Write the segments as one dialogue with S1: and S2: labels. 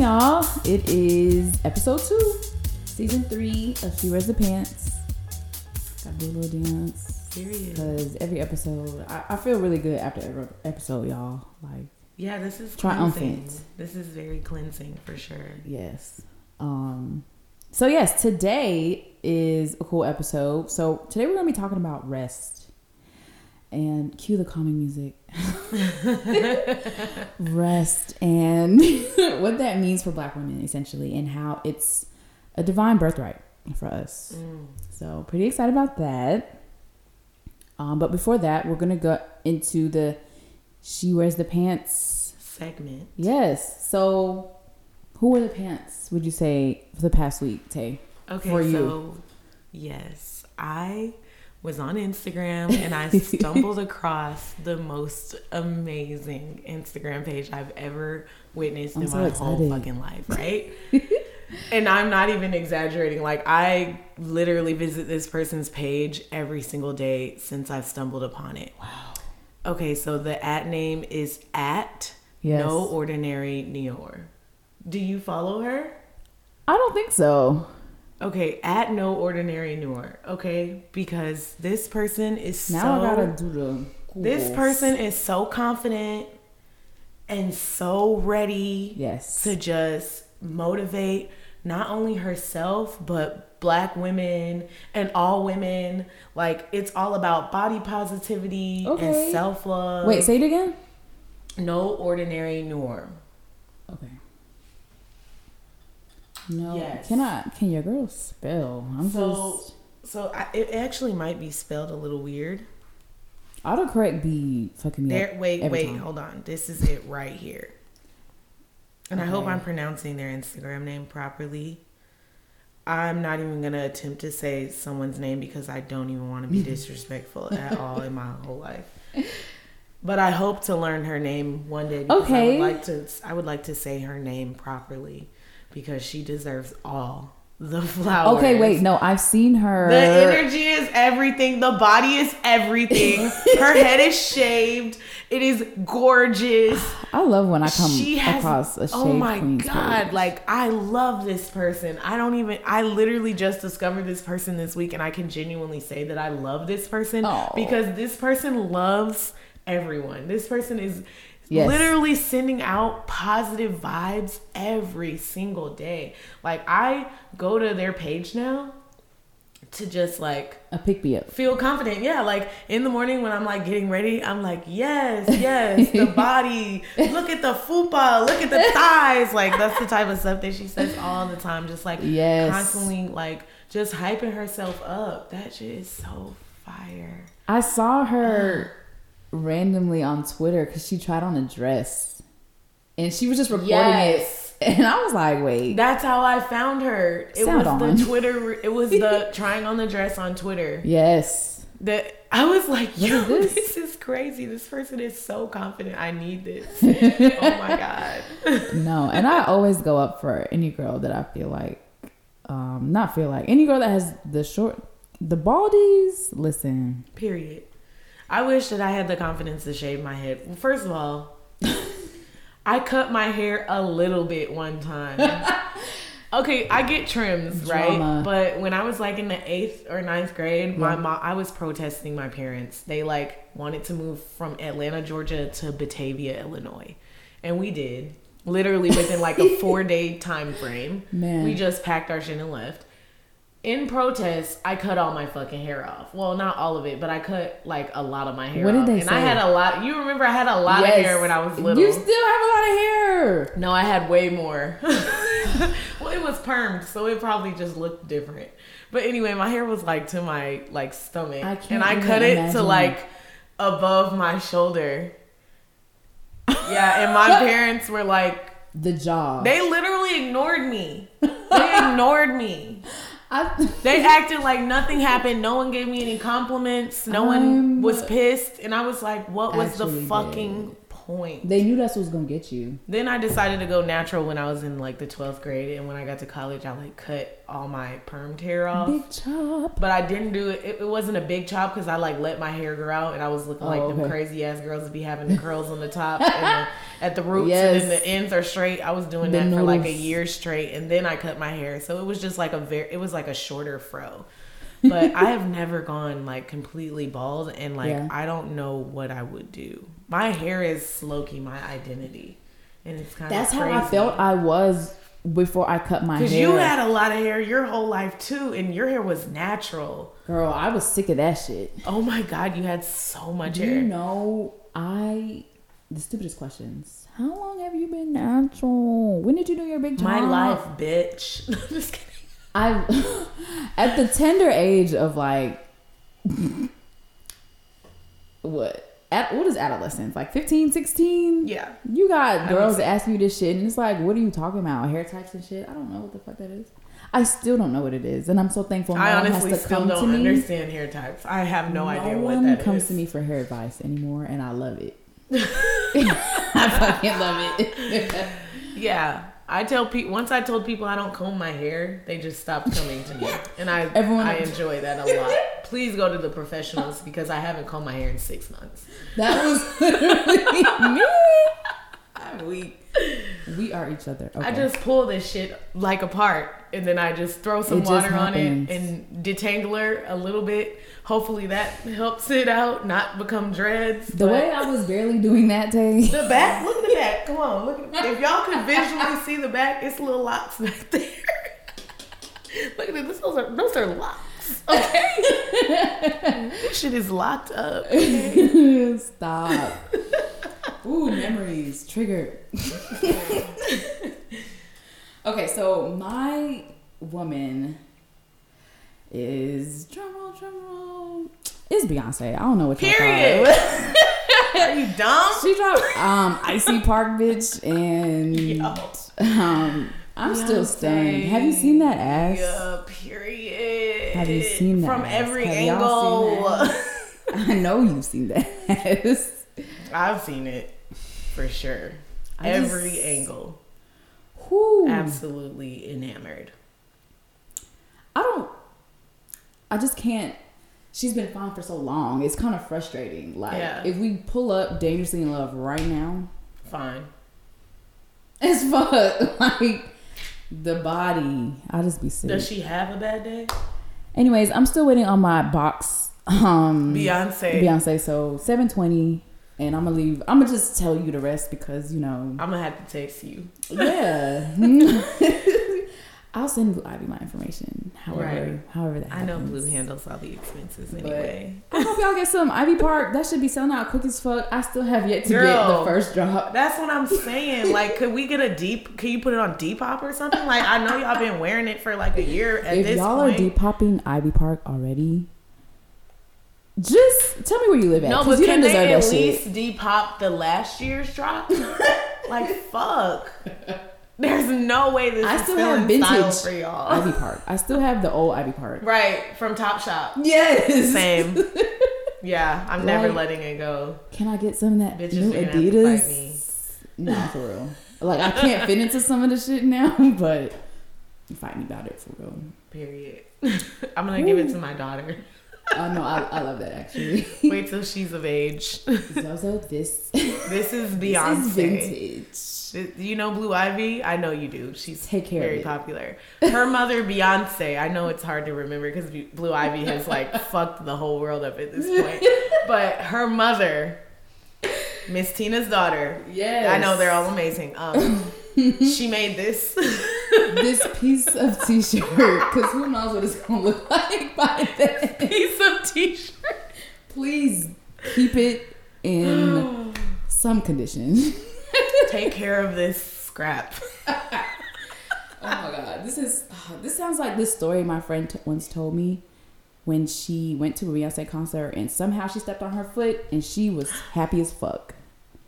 S1: y'all. It is episode two, season three of She Wears the Pants. Got to do a little dance.
S2: Period.
S1: Because every episode, I, I feel really good after every episode, y'all. Like,
S2: Yeah, this is
S1: Triumphant.
S2: cleansing. This is very cleansing for sure.
S1: yes. Um. So yes, today is a cool episode. So today we're gonna be talking about rest. And cue the calming music. rest and what that means for black women essentially and how it's a divine birthright for us.
S2: Mm.
S1: So pretty excited about that. Um, but before that, we're gonna go into the she wears the pants.
S2: Segment.
S1: Yes. So who wore the pants? Would you say for the past week, Tay?
S2: Okay,
S1: For you.
S2: so yes, I was on Instagram and I stumbled across the most amazing Instagram page I've ever witnessed
S1: I'm
S2: in
S1: so
S2: my
S1: excited.
S2: whole fucking life, right? and I'm not even exaggerating. Like I literally visit this person's page every single day since I've stumbled upon it.
S1: Wow.
S2: Okay, so the at name is at
S1: Yes.
S2: no ordinary Noor. Do you follow her?
S1: I don't think so.
S2: Okay, at no ordinary Noor. Okay, because this person is
S1: Now
S2: so.
S1: I gotta do the.
S2: this person is so confident and so ready
S1: Yes.
S2: to just motivate not only herself but black women and all women. Like it's all about body positivity
S1: Okay.
S2: and self love.
S1: Wait, say it again.
S2: no ordinary norm.
S1: Okay. No.
S2: Yes.
S1: Can I? Can your girl spell? I'm
S2: So,
S1: just.
S2: so I, it actually might be spelled a little weird.
S1: Autocorrect be fucking me
S2: There,
S1: up.
S2: wait, wait,
S1: time.
S2: hold on. This is it right here. And I hope I'm pronouncing their Instagram name properly. I'm not even gonna attempt to say someone's name because I don't even want to be disrespectful at all in my whole life. But I hope to learn her name one day. Because I would like to. I would like to say her name properly because she deserves all the flowers.
S1: Okay, wait. No, I've seen her.
S2: The energy is everything. The body is everything. Her head is shaved. It is gorgeous.
S1: I love when I come
S2: she has.
S1: across a shade
S2: oh my
S1: queen's
S2: god!
S1: page.
S2: Like I love this person. I don't even. I literally just discovered this person this week, and I can genuinely say that I love this person
S1: Aw.
S2: because this person loves everyone. This person is.
S1: Yes.
S2: Literally sending out positive vibes every single day. Like I go to their page now to just like
S1: a pick me up.
S2: feel confident. Yeah, like in the morning when I'm like getting ready, I'm like, yes, yes, the body. Look at the fupa. Look at the thighs. Like that's the type of stuff that she says all the time. Just like
S1: Yes.
S2: constantly like just hyping herself up. That shit is so fire.
S1: I saw her randomly on Twitter because she tried on a dress, and she was just recording
S2: Yes.
S1: it, and I was like, "Wait,
S2: That's how I found her. It was
S1: on.
S2: the Twitter. It was the trying on the dress on Twitter.
S1: yes,
S2: That I was like, yo,
S1: is this?
S2: this? is crazy. This person is so confident. I need this. oh my god.
S1: no." And I always go up for any girl that I feel like, um, not feel like any girl that has the short, the baldies. Listen,
S2: Period. I wish that I had the confidence to shave my head. Well, first of all, I cut my hair a little bit one time. okay, I get trims,
S1: Drama.
S2: right? But when I was like in the eighth or ninth grade, my mom, I was protesting my parents. They like wanted to move from Atlanta, Georgia to Batavia, Illinois. And we did. Literally within like a four day time frame.
S1: Man.
S2: We just packed our shit and left. In protest, I cut all my fucking hair off. Well, not all of it, but I cut like a lot of my hair
S1: What did
S2: off.
S1: they
S2: and I had a lot. You remember I had a lot
S1: Yes.
S2: of hair when I was little.
S1: You still have a lot of hair.
S2: no, I had way more. well, it was permed, so it probably just looked different. But anyway, my hair was like to my like stomach,
S1: I can't
S2: and I cut it to like above my shoulder. Yeah, and my parents were like,
S1: The jaw.
S2: they literally ignored me. They ignored me.
S1: I,
S2: They acted like nothing happened. No one gave me any compliments. No one was pissed. And I was like, what was the fucking point? Point?
S1: They knew that's what was gonna get you.
S2: Then I decided to go natural when I was in like the 12th grade, and when I got to college, I like cut all my perm hair off.
S1: Big chop.
S2: But I didn't do it. It, it wasn't a big chop because I like let my hair grow out, and I was looking oh, like
S1: Oh,
S2: them crazy ass girls that be having the curls on the top and the, at the roots,
S1: Yes.
S2: and then the ends are straight. I was doing
S1: The
S2: that for like a year straight, and then I cut my hair, so it was just like a very, it was like a shorter fro. But I have never gone like completely bald, and like
S1: Yeah.
S2: I don't know what I would do. My hair is low key my identity, and it's kind of
S1: That's how I felt I was before I cut my hair.
S2: Because you had a lot of hair your whole life too, and your hair was natural.
S1: Girl, I was sick of that shit.
S2: Oh my god, you had so much
S1: Do
S2: hair.
S1: you know I the stupidest questions. How long have you been natural? When did you do your big
S2: My life, bitch. I'm just kidding.
S1: I at the tender age of like what? At what is adolescence? Like 15, 16?
S2: Yeah.
S1: You got girls asking you this shit and it's like, what are you talking about? Hair types and shit? I don't know what the fuck that is. I still don't know what it is. And I'm so thankful no
S2: I
S1: one
S2: honestly
S1: has to
S2: still
S1: come to
S2: don't
S1: me.
S2: understand hair types. I have no, idea what
S1: one
S2: that
S1: comes
S2: is.
S1: to me for hair advice anymore and I love it. I fucking love it.
S2: Yeah. I tell people once I told people I don't comb my hair, they just stopped coming to me, and I
S1: Everyone-
S2: I enjoy that a lot. Please go to the professionals because I haven't combed my hair in six months.
S1: That was literally me.
S2: I'm weak.
S1: We are each other. Okay.
S2: I just pull this shit like apart and then I just throw some
S1: It
S2: water on it and detangler a little bit. Hopefully that helps it out, not become dreads.
S1: the way I was barely doing that day.
S2: the back, look at the back. Come on, look at if y'all could visually see the back, it's little locks back there. look at this. Those are those are locks. Okay. this shit is locked up. Okay?
S1: Stop. Ooh, memories triggered. okay, so my woman is drumroll, drumroll. It's Beyonce? I don't know what
S2: Period. Are you dumb?
S1: She dropped um Ivy Park bitch and
S2: Yo.
S1: um I'm still stunned. Have you seen that ass?
S2: Yeah, period.
S1: Have you seen that
S2: From
S1: ass?
S2: every
S1: Have
S2: angle.
S1: I know you've seen that ass.
S2: I've seen it for sure.
S1: I
S2: every
S1: just-
S2: angle.
S1: Whew.
S2: Absolutely enamored.
S1: I don't. I just can't. She's been fine for so long. It's kind of frustrating. Like
S2: Yeah.
S1: if we pull up "Dangerously in Love" right now,
S2: Fine.
S1: it's fuck. Like the body, I just be sick.
S2: Does she have a bad day?
S1: Anyways, I'm still waiting on my box. Um,
S2: Beyonce.
S1: Beyonce. So 720, and I'm gonna leave. I'm gonna just tell you the rest because you know.
S2: I'm gonna have to text you.
S1: Yeah. I'll send Blue Ivy my information. However,
S2: Right.
S1: however that happens.
S2: I know
S1: happens.
S2: Blue handles all the expenses
S1: But-
S2: anyway.
S1: I hope y'all get some Ivy Park. That should be selling out quick as fuck. I still have yet to get the first drop.
S2: That's what I'm saying. Like, could we get a deep? Can you put it on Depop or something? Like, I know y'all been wearing it for like a year at
S1: If
S2: this
S1: y'all
S2: point.
S1: are deep popping Ivy Park already, just tell me where you live at.
S2: no,
S1: 'cause
S2: but
S1: you
S2: can
S1: don't
S2: they
S1: deserve
S2: at least
S1: shit.
S2: depop the last year's drop? like, fuck. There's no way this
S1: I
S2: is
S1: still
S2: still
S1: have
S2: in
S1: vintage
S2: for y'all.
S1: Ivy Park. I still have the old Ivy Park.
S2: Right from Top Shop.
S1: Yes.
S2: Same. Yeah, I'm never
S1: Like-
S2: letting it go.
S1: Can I get some of that
S2: Bitches
S1: new
S2: are gonna have to fight me.
S1: Adidas? No, for real. Like I can't fit into some of the shit now, but you fight me about it for real.
S2: Period. I'm gonna give it to my daughter.
S1: Oh no, I, I love that actually.
S2: Wait till she's of age.
S1: Zozo, this,
S2: This is
S1: this
S2: Beyonce.
S1: is vintage.
S2: You know Blue Ivy? I know you do. She's
S1: Take care
S2: very popular. Her mother, Beyonce. I know it's hard to remember because Blue Ivy has like fucked the whole world up at this point. But her mother, Miss Tina's daughter.
S1: Yes.
S2: I know they're all amazing. Um, Mm-hmm. she made this.
S1: this piece of t-shirt because who knows what it's gonna look like by then.
S2: piece of t-shirt.
S1: Please keep it in some condition.
S2: Take care of this scrap.
S1: Oh my god, this is ah, this sounds like this story my friend t- once told me when she went to a Beyonce concert and somehow she stepped on her foot and she was happy as fuck.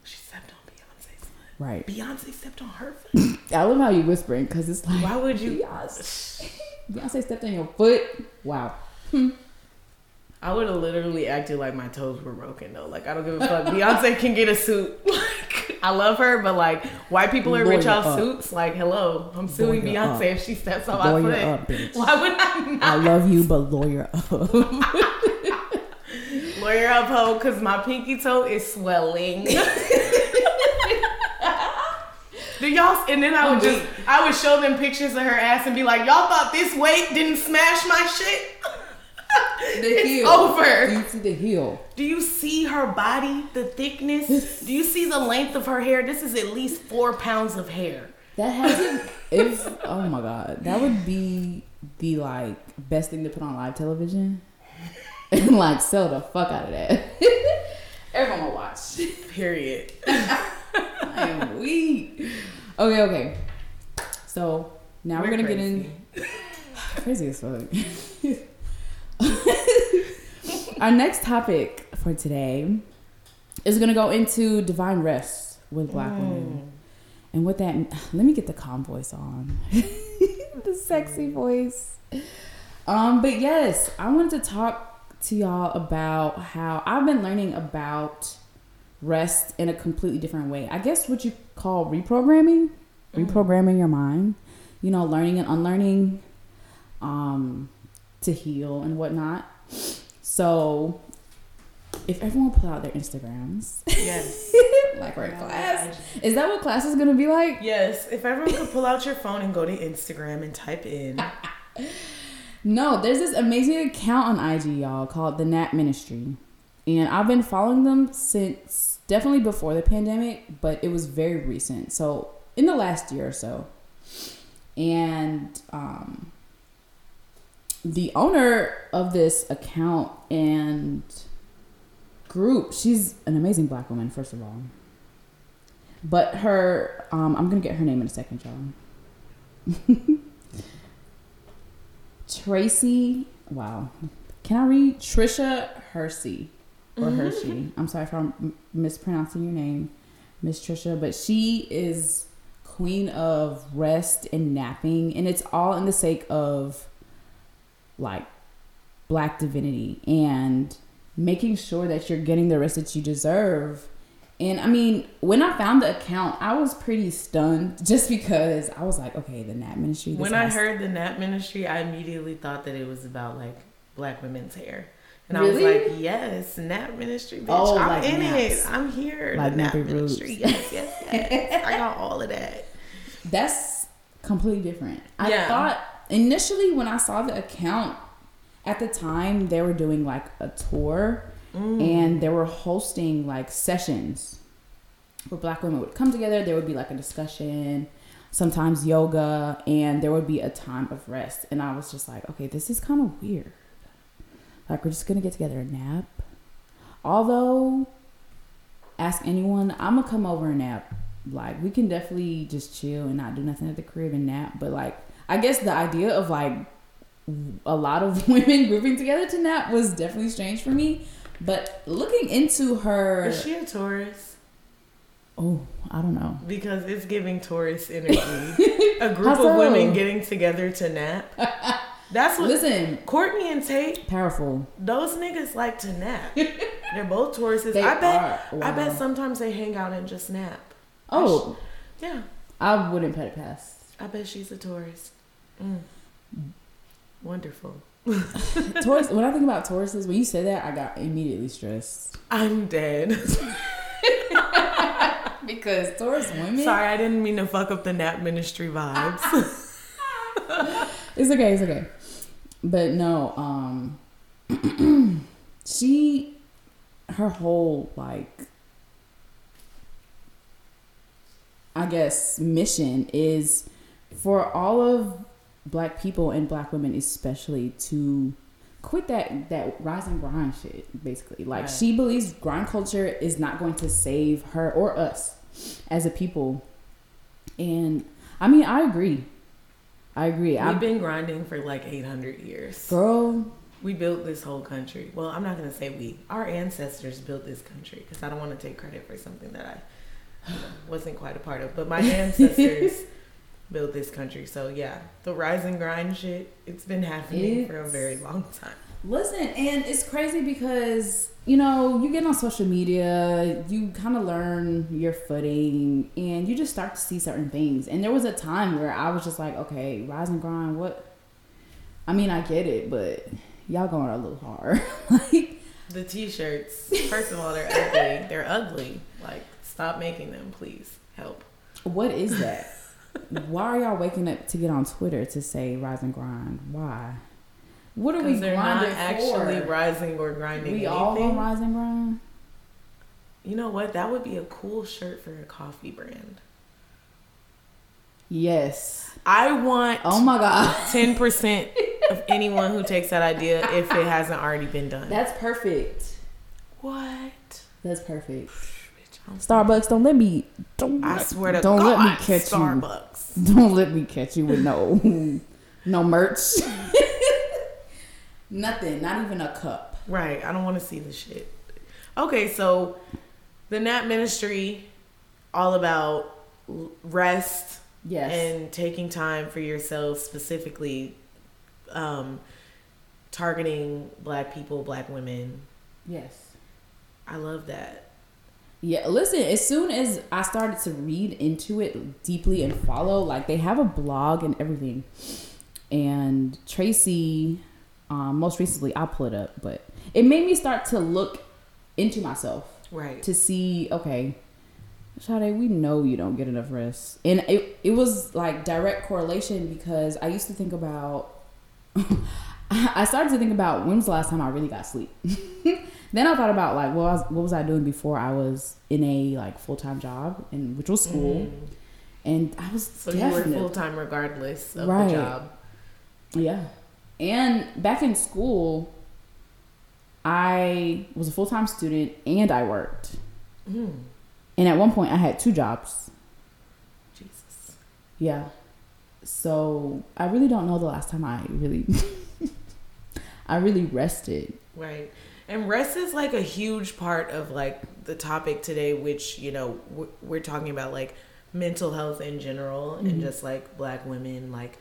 S2: She stepped on Beyonce's foot.
S1: Right.
S2: Beyonce stepped on her foot.
S1: I love how you whispering because it's like
S2: Why would you?
S1: Beyonce, Beyonce stepped on your foot. Wow. Hmm.
S2: I would have literally acted like my toes were broken though. Like I don't give a fuck. Beyonce can get a suit. Like I love her, but like white people in rich off
S1: up.
S2: suits, like hello, I'm suing
S1: Lawyer
S2: Beyonce
S1: up.
S2: if she steps on my
S1: Lawyer
S2: foot.
S1: up, bitch.
S2: Why would I not
S1: I love you, but lawyer up.
S2: lawyer up hoe? Cause my pinky toe is swelling. Do y'all? And then I would just. I would show them pictures of her ass and be like, y'all thought this weight didn't smash my shit. it's over.
S1: Do you see the heel?
S2: Do you see her body, the thickness? Do you see the length of her hair? This is at least four pounds of hair.
S1: That hasn't. If oh my god, that would be the like best thing to put on live television, and like sell the fuck out of that. Everyone will watch.
S2: Period.
S1: I am weak. Okay, okay. So now we're,
S2: We're
S1: gonna
S2: crazy.
S1: get in crazy as fuck. Our next topic for today is gonna go into divine rest with black women. And with that, let me get the calm voice on, the sexy voice. Um, but yes, I wanted to talk to y'all about how I've been learning about rest in a completely different way. I guess what you call reprogramming, reprogramming your mind. You know, learning and unlearning, um, to heal and whatnot. So, if everyone pull out their Instagrams,
S2: Yes.
S1: like we're in class, is that what class is gonna be like?
S2: Yes. If everyone could pull out your phone and go to Instagram and type in.
S1: No, there's this amazing account on IG, y'all, called the Nap Ministry. And I've been following them since definitely before the pandemic, but it was very recent. So in the last year or so. And um the owner of this account and group, she's an amazing black woman, first of all. But her um I'm gonna get her name in a second, y'all. Tracy, wow. Can I read Tricia Hersey or mm-hmm. Hershey? I'm sorry if I'm mispronouncing your name, Miss Trisha, but she is queen of rest and napping, and it's all in the sake of like black divinity and making sure that you're getting the rest that you deserve. And I mean, when I found the account, I was pretty stunned just because I was like, okay, the Nap Ministry.
S2: When I heard the Nap Ministry, I immediately thought that it was about like black women's hair. And
S1: Really?
S2: I was like, yes, Nap Ministry, bitch.
S1: Oh,
S2: I'm
S1: like
S2: in
S1: naps.
S2: it. I'm here.
S1: Like
S2: Nap. Ministry. Yes, yes, yes. I got all of that.
S1: That's completely different. I
S2: Yeah.
S1: thought initially when I saw the account at the time they were doing like a tour
S2: Mm.
S1: and they were hosting like sessions where black women would come together. There would be like a discussion, sometimes yoga, and there would be a time of rest. And I was just like, okay, this is kind of weird. Like we're just gonna get together and nap. Although, ask anyone, I'm gonna come over and nap. Like we can definitely just chill and not do nothing at the crib and nap. But like, I guess the idea of like a lot of women grouping together to nap was definitely strange for me. But looking into her,
S2: Is she a Taurus?
S1: oh, I don't know.
S2: Because it's giving Taurus energy. a group of women getting together to nap. That's what.
S1: Listen,
S2: Courtney and Tate,
S1: powerful.
S2: those niggas like to nap. They're both Tauruses.
S1: They
S2: I bet.
S1: are.
S2: I bet sometimes they hang out and just nap.
S1: Oh,
S2: Yeah,
S1: I wouldn't put it past.
S2: I bet she's a Taurus. Mm. Wonderful.
S1: Taurus. when I think about Tauruses, when you said that, I got immediately stressed
S2: I'm dead.
S1: because Taurus women.
S2: Sorry, I didn't mean to fuck up the nap ministry vibes.
S1: It's okay. It's okay. But no, um, she, her whole like, I guess mission is for all of black people and black women especially to quit that that rise and grind shit basically. Like
S2: Right.
S1: she believes grind culture is not going to save her or us as a people. And i mean i agree i agree
S2: We've been grinding for like 800 years.
S1: girl
S2: We built this whole country. Well, I'm not going to say we. Our ancestors built this country because I don't want to take credit for something that I wasn't quite a part of. But my ancestors built this country. So, yeah, the rise and grind shit, it's been happening for a very long time.
S1: Listen, and it's crazy because you know you get on social media, you kind of learn your footing, and you just start to see certain things. And there was a time where I was just like, okay, rise and grind. What? I mean, I get it, but y'all going a little hard. like
S2: The t-shirts. First of all, they're ugly. They're ugly. Like, stop making them, please. Help.
S1: what is that? Why are y'all waking up to get on Twitter to say rise and grind? Why? What are we
S2: they're not actually
S1: for?
S2: rising or grinding
S1: we all
S2: anything.
S1: on rise and grind.
S2: You know what? That would be a cool shirt for a coffee brand.
S1: Yes.
S2: I want
S1: Oh my god.
S2: 10% of anyone who takes that idea if it hasn't already been done.
S1: That's perfect.
S2: what?
S1: That's perfect. Starbucks, don't let me. Don't
S2: I
S1: let-
S2: swear to
S1: don't
S2: God,
S1: let me catch
S2: Starbucks.
S1: you. Don't let me catch you with no, no merch. Nothing. Not even a cup.
S2: Right. I don't want to see the shit. Okay, so the Nap Ministry, all about rest
S1: Yes.
S2: and taking time for yourself, specifically um, targeting black people, black women.
S1: yes.
S2: I love that.
S1: Yeah. Listen. As soon as I started to read into it deeply and follow, like they have a blog and everything, and Tracy, um, most recently, I'll pull it up, but it made me start to look into myself.
S2: Right.
S1: to see okay Sade, we know you don't get enough rest and it, it was like direct correlation because i used to think about i started to think about when was the last time i really got sleep then i thought about like what was, what was i doing before i was in a like full-time job and which was school
S2: Mhm.
S1: and i was
S2: So you were full time regardless of
S1: Right.
S2: the job.
S1: yeah. And back in school, I was a full time student and I worked.
S2: Mm.
S1: And at one point, I had two jobs.
S2: Jesus.
S1: Yeah. So I really don't know the last time I really, I really rested.
S2: Right. And rest is like a huge part of like the topic today, which, you know, we're, we're talking about like mental health in general and just like black women, like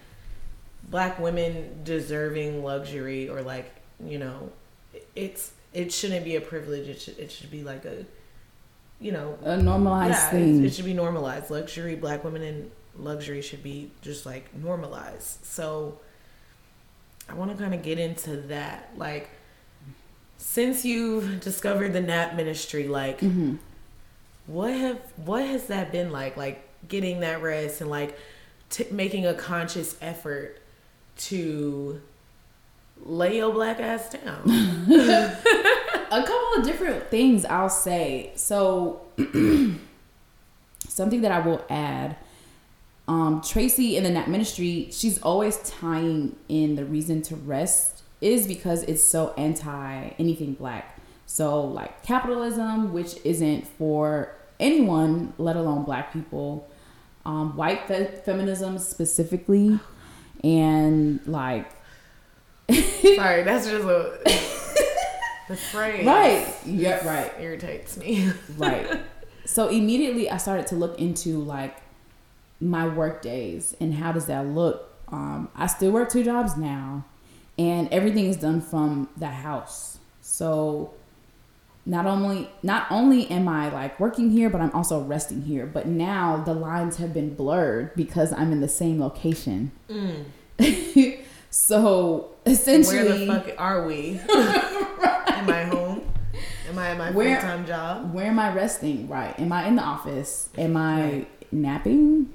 S2: black women deserving luxury or like, you know, it's, it shouldn't be a privilege. It should, it should be like a, you know,
S1: A normalized
S2: yeah,
S1: thing.
S2: It, should be normalized. Luxury, black women in luxury should be just like normalized. So I want to kind of get into that. Like, since you've discovered the Nap Ministry, like,
S1: hmm
S2: what have what has that been like? Like getting that rest and like t- making a conscious effort to lay your black ass down.
S1: a couple of different things I'll say. So, something that I will add. Um, Tracy in the Nap Ministry, she's always tying in the reason to rest is because it's so anti anything black. So, like capitalism, which isn't for anyone, let alone black people, um, white fe- feminism specifically, and like
S2: Sorry, that's just a the phrase.
S1: right, yeah, right.
S2: irritates me.
S1: right so immediately i started to look into like my work days and how does that look um, i still work two jobs now and everything is done from the house so not only not only am i like working here but i'm also resting here but now the lines have been blurred because i'm in the same location
S2: Mm.
S1: so essentially
S2: Where the fuck are we? Am I home? Am I at my full time job?
S1: where am I resting? Right. Am I in the office? Am I
S2: Right.
S1: napping?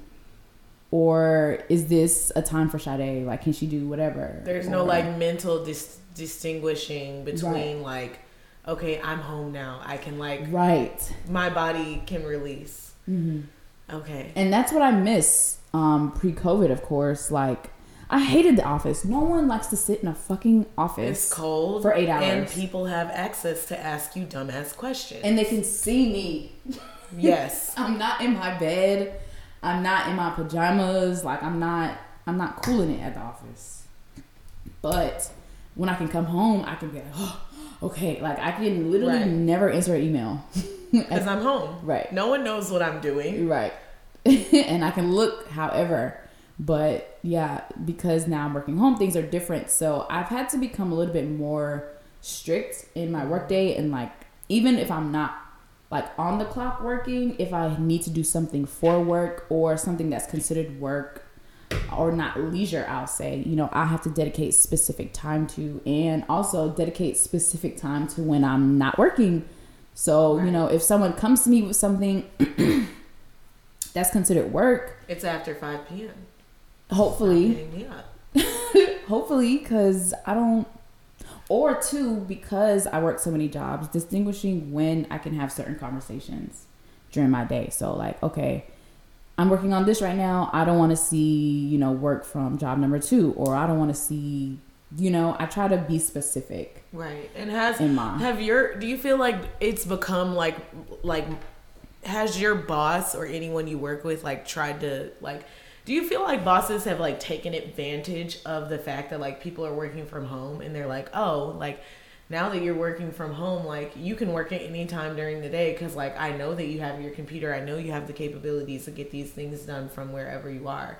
S1: Or is this a time for Sade? Like, can she do whatever?
S2: There's no like mental dis- distinguishing between like, okay, I'm home now. I can like
S1: Right.
S2: my body can release.
S1: hmm
S2: Okay.
S1: And that's what I miss um, pre COVID, of course. Like, I hated the office. No one likes to sit in a fucking office.
S2: It's cold
S1: for eight hours, and
S2: people have access to ask you dumbass questions.
S1: And they can see me.
S2: yes.
S1: I'm not in my bed. I'm not in my pajamas. Like I'm not I'm not cooling it at the office. But when I can come home, I can be like, oh, okay. Like I can literally
S2: Right.
S1: never answer an email.
S2: Because I'm home.
S1: right.
S2: No one knows what I'm doing.
S1: Right. and I can look however. But yeah, because now I'm working home, things are different. So I've had to become a little bit more strict in my workday and like even if I'm not like on the clock working, if I need to do something for work or something that's considered work or not leisure, I'll say, you know, I have to dedicate specific time to and also dedicate specific time to when I'm not working. So,
S2: Right.
S1: you know, if someone comes to me with something that's considered work,
S2: It's after 5 p.m.
S1: hopefully, hopefully because i don't or two because i work so many jobs distinguishing when i can have certain conversations during my day so like okay i'm working on this right now i don't want to see you know work from job number two or i don't want to see you know i try to be specific
S2: Right. And has
S1: in my
S2: have your do you feel like it's become like like has your boss or anyone you work with like tried to like do you feel like bosses have like taken advantage of the fact that like people are working from home and they're like, "Oh, like now that you're working from home, like you can work at any time during the day cuz like I know that you have your computer. I know you have the capabilities to get these things done from wherever you are."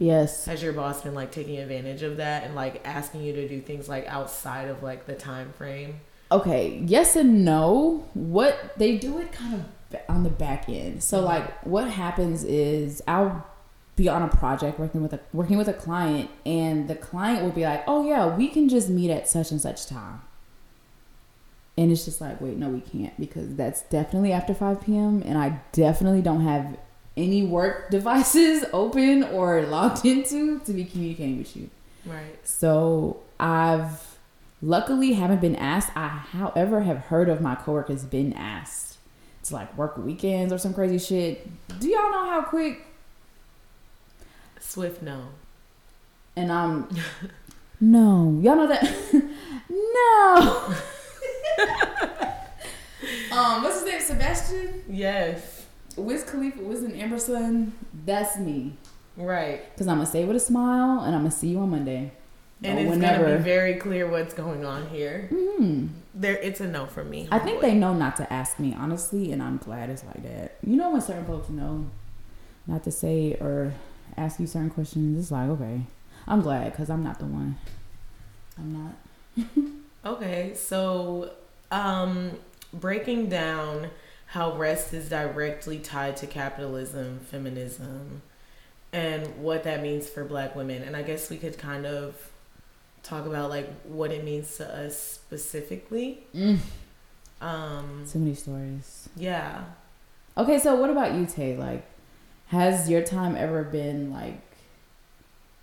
S1: yes
S2: Has your boss been like taking advantage of that and like asking you to do things like outside of like the time frame?
S1: okay yes and no what they do it kind of on the back end so mm-hmm. like what happens is i'll be on a project working with a working with a client and the client will be like oh yeah we can just meet at such and such time and it's just like wait no we can't because that's definitely after 5 p.m and i definitely don't have any work devices open or logged into to be communicating with you
S2: Right.
S1: so I've luckily haven't been asked. I, however, have heard of my coworkers been asked to like work weekends or some crazy shit. Do y'all know how quick?
S2: Swift no.
S1: And I'm um, no. Y'all know that no. um, what's his name? Sebastian.
S2: Yes.
S1: Wiz Khalifa, Wiz and Emerson. That's me.
S2: Right.
S1: Cause I'm gonna say with a smile, and I'm gonna see you on Monday.
S2: And it's gonna be very clear what's going on here.
S1: Mhm.
S2: There it's a no from me.
S1: I think they know not to ask me, honestly, and I'm glad it's like that. You know when certain folks know not to say or ask you certain questions, it's like, okay. I'm glad because I'm not the one. I'm not.
S2: Okay, so um breaking down how rest is directly tied to capitalism, feminism, and what that means for black women. And I guess we could kind of talk about like what it means to us specifically.
S1: Mm.
S2: Um
S1: Too many stories.
S2: yeah.
S1: Okay, so what about you, Tay? Like, has your time ever been like,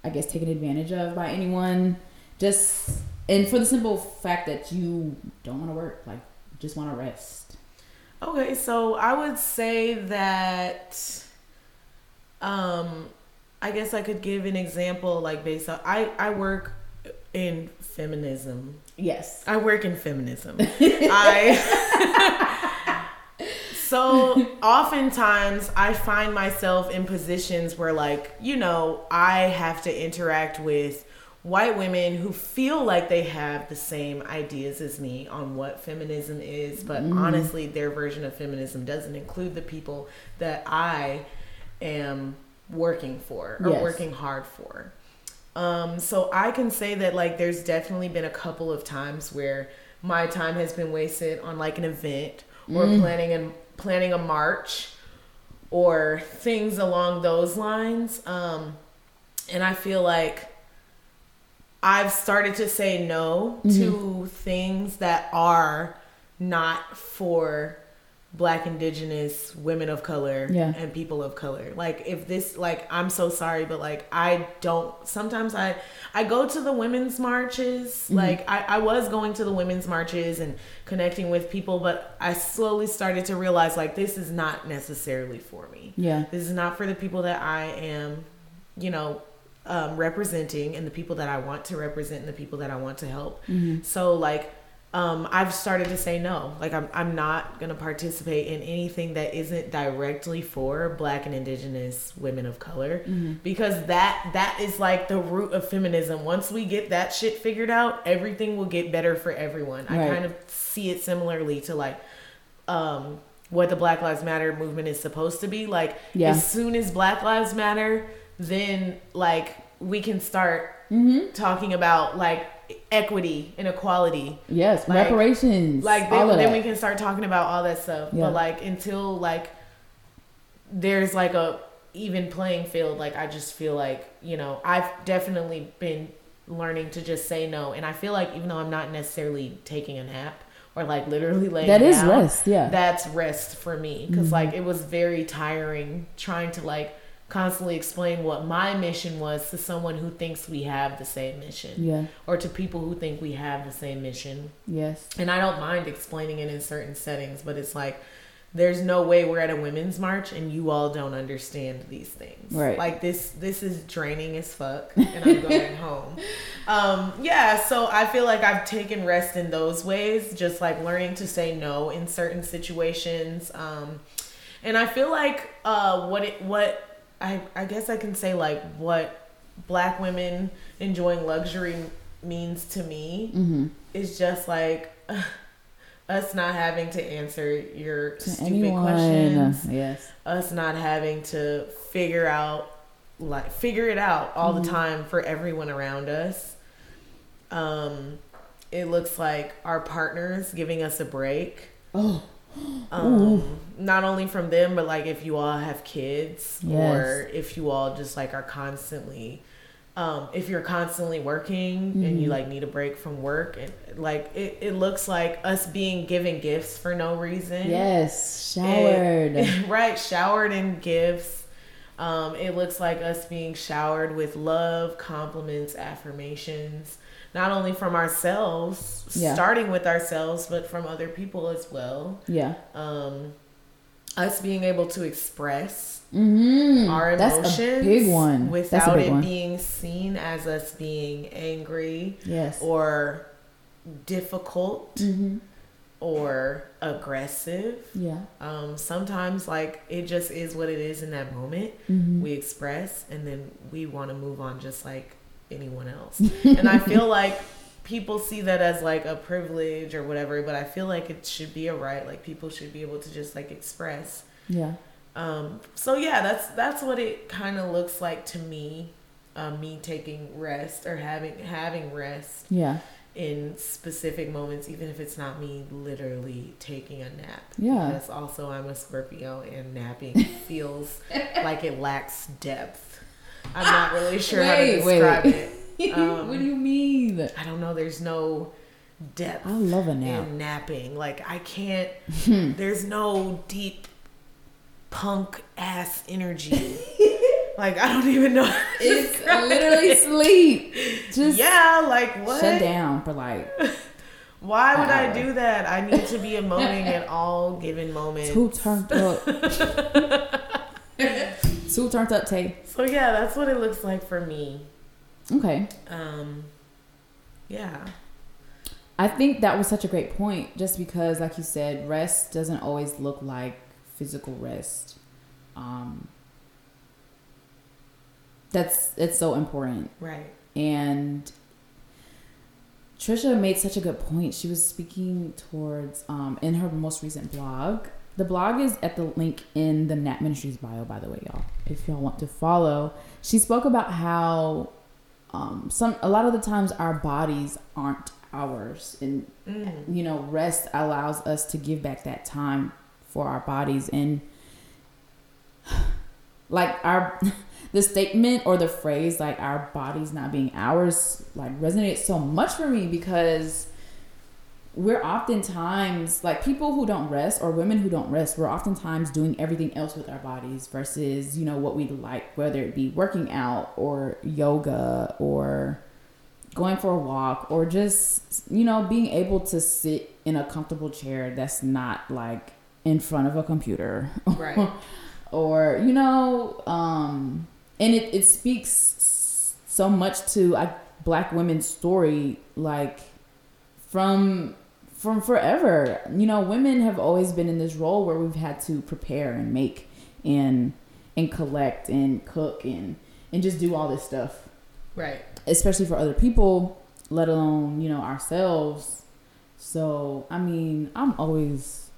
S1: I guess, taken advantage of by anyone? Just and for the simple fact that you don't want to work, like, just want to rest.
S2: Okay, so I would say that um I guess I could give an example like based on I I work in feminism.
S1: Yes.
S2: I work in feminism. I So oftentimes I find myself in positions where like, you know, I have to interact with white women who feel like they have the same ideas as me on what feminism is, but honestly their version of feminism doesn't include the people that I am working for or
S1: Yes.
S2: working hard for. Um, so I can say that like there's definitely been a couple of times where my time has been wasted on like an event or planning and planning a march or things along those lines. Um, and I feel like I've started to say no mm-hmm. to things that are not for black indigenous women of color
S1: Yeah.
S2: and people of color. Like if this like i'm so sorry but like i don't sometimes i i go to the women's marches. Mm-hmm. Like I, I was going to the women's marches and connecting with people but i slowly started to realize like this is not necessarily for me.
S1: Yeah.
S2: this is not for the people that I am, you know, um, representing and the people that I want to represent and the people that I want to help. So like, um, I've started to say no. Like I'm, I'm not gonna participate in anything that isn't directly for Black and Indigenous women of color because that that is like the root of feminism. Once we get that shit figured out, everything will get better for everyone. I kind of see it similarly to like um what the Black Lives Matter movement is supposed to be. Like
S1: Yeah.
S2: as soon as Black Lives Matter then like we can start
S1: Mm-hmm.
S2: talking about like equity and equality.
S1: Yes,
S2: Like-
S1: reparations.
S2: Like then, then we can start talking about all that stuff.
S1: Yeah.
S2: But like until like there's like a even playing field, like I just feel like, you know, I've definitely been learning to just say no. And I feel like even though I'm not necessarily taking a nap or like literally laying
S1: that is
S2: down,
S1: rest. Yeah.
S2: that's rest for me because
S1: Mhm.
S2: like it was very tiring trying to like constantly explain what my mission was to someone who thinks we have the same mission
S1: yeah.
S2: or to people who think we have the same mission
S1: Yes.
S2: and i don't mind explaining it in certain settings but it's like there's no way we're at a women's march and you all don't understand these things
S1: Right.
S2: like this this is draining as fuck and i'm going home um yeah so i feel like i've taken rest in those ways just like learning to say no in certain situations um and i feel like uh what it what i i guess i can say like what black women enjoying luxury means to me
S1: Mm-hmm.
S2: is just like us not having to answer your
S1: To
S2: stupid
S1: anyone.
S2: questions
S1: Yes.
S2: us not having to figure out like figure it out all
S1: Mhm.
S2: the time for everyone around us um it looks like our partners giving us a break
S1: Oh.
S2: Um not only from them but like if you all have kids or if you all just like are constantly um if you're constantly working and you
S1: Mhm.
S2: like need a break from work and like it, it looks like us being given gifts for no reason
S1: Yes. Showered.
S2: right showered in gifts um, it looks like us being showered with love compliments affirmations not only from ourselves
S1: Yeah.
S2: starting with ourselves but from other people as well
S1: yeah.
S2: um, us being able to express
S1: Mm-hmm.
S2: our
S1: That's
S2: emotions
S1: a big one. That's
S2: without
S1: big
S2: it
S1: one.
S2: being seen as us being angry
S1: yes.
S2: or difficult
S1: mm-hmm.
S2: or aggressive
S1: Yeah.
S2: um, sometimes like it just is what it is in that moment
S1: Mm-hmm.
S2: we express and then we want to move on just like anyone else and i feel like people see that as like a privilege or whatever but i feel like it should be a right like people should be able to just like express
S1: yeah.
S2: um, so yeah that's that's what it kind of looks like to me um, me taking rest or having having rest
S1: Yeah.
S2: in specific moments, even if it's not me literally taking a nap.
S1: Yeah.
S2: Because also I'm a Scorpio and napping feels like it lacks depth. I'm not really sure how to
S1: Wait, wait.
S2: describe it. Um,
S1: what do you mean?
S2: I don't know. There's no depth
S1: I love a nap.
S2: in napping. Like I can't. there's no deep punk ass energy. like I don't even know.
S1: It's literally
S2: it.
S1: sleep. Just
S2: yeah. Like what?
S1: shut down for like
S2: Why would I do that? I need to be emoting at all given moments.
S1: two turned up. Two turned up tape.
S2: So yeah, that's what it looks like for me.
S1: Okay.
S2: Um, yeah,
S1: I think that was such a great point just because like you said, rest doesn't always look like physical rest. Um that's it's so important.
S2: right.
S1: And Trisha made such a good point. She was speaking towards um, in her most recent blog. The blog is at the link in the Nap Ministry's bio, by the way, y'all. If y'all want to follow, she spoke about how um, some a lot of the times our bodies aren't ours, and
S2: Mm.
S1: you know, rest allows us to give back that time for our bodies and like our the statement or the phrase like our bodies not being ours like resonates so much for me because we're oftentimes like people who don't rest or women who don't rest we're oftentimes doing everything else with our bodies versus you know what we like whether it be working out or yoga or going for a walk or just you know being able to sit in a comfortable chair that's not like in front of a computer
S2: Right.
S1: or you know um and it, it speaks so much to like black women's story like from from forever you know women have always been in this role where we've had to prepare and make and and collect and cook and and just do all this stuff
S2: Right.
S1: especially for other people, let alone, you know, ourselves. So, I mean, I'm always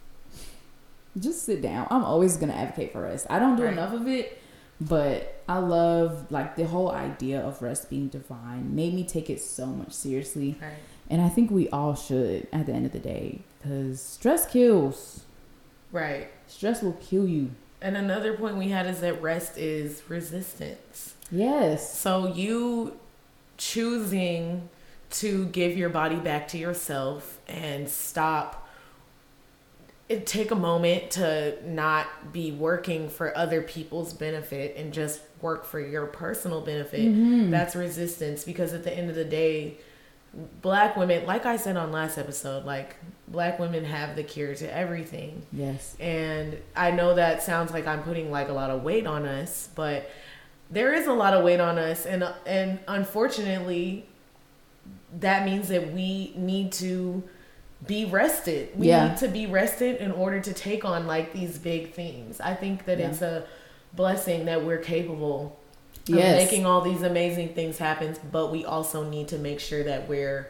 S1: just sit down. I'm always going to advocate for rest. I don't do
S2: Right.
S1: enough of it, But I love like the whole idea of rest being divine made me take it so much seriously.
S2: Right.
S1: And I think we all should at the end of the day because stress kills.
S2: Right.
S1: Stress will kill you.
S2: And another point we had is that rest is resistance.
S1: Yes.
S2: So you choosing to give your body back to yourself and stop it take a moment to not be working for other people's benefit and just work for your personal benefit
S1: Mhm.
S2: that's resistance because at the end of the day black women like i said on last episode like black women have the cure to everything
S1: Yes.
S2: and I know that sounds like I'm putting like a lot of weight on us, but there is a lot of weight on us and and unfortunately that means that we need to be rested. We
S1: Yeah.
S2: need to be rested in order to take on like these big things. I think that
S1: Yeah.
S2: it's a blessing that we're capable
S1: Yes.
S2: making all these amazing things happen, but we also need to make sure that we're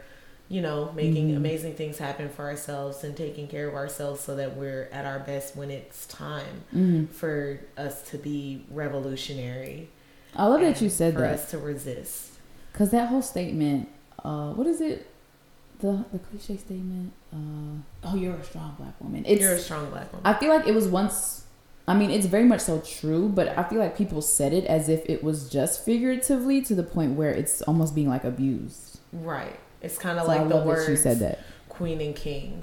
S2: you know, making
S1: Mhm.
S2: amazing things happen for ourselves and taking care of ourselves so that we're at our best when it's time
S1: Mhm.
S2: for us to be revolutionary.
S1: I love that you said
S2: for
S1: that.
S2: For us to resist.
S1: Because that whole statement, uh, what is it? The the cliche statement, uh, oh, you're a strong black woman. It's
S2: You're a strong black woman.
S1: I feel like it was once. I mean, it's very much so true, but I feel like people said it as if it was just figuratively to the point where it's almost being like abused.
S2: right. It's kind of
S1: So I
S2: like the
S1: love that
S2: words
S1: you said that.
S2: queen and king.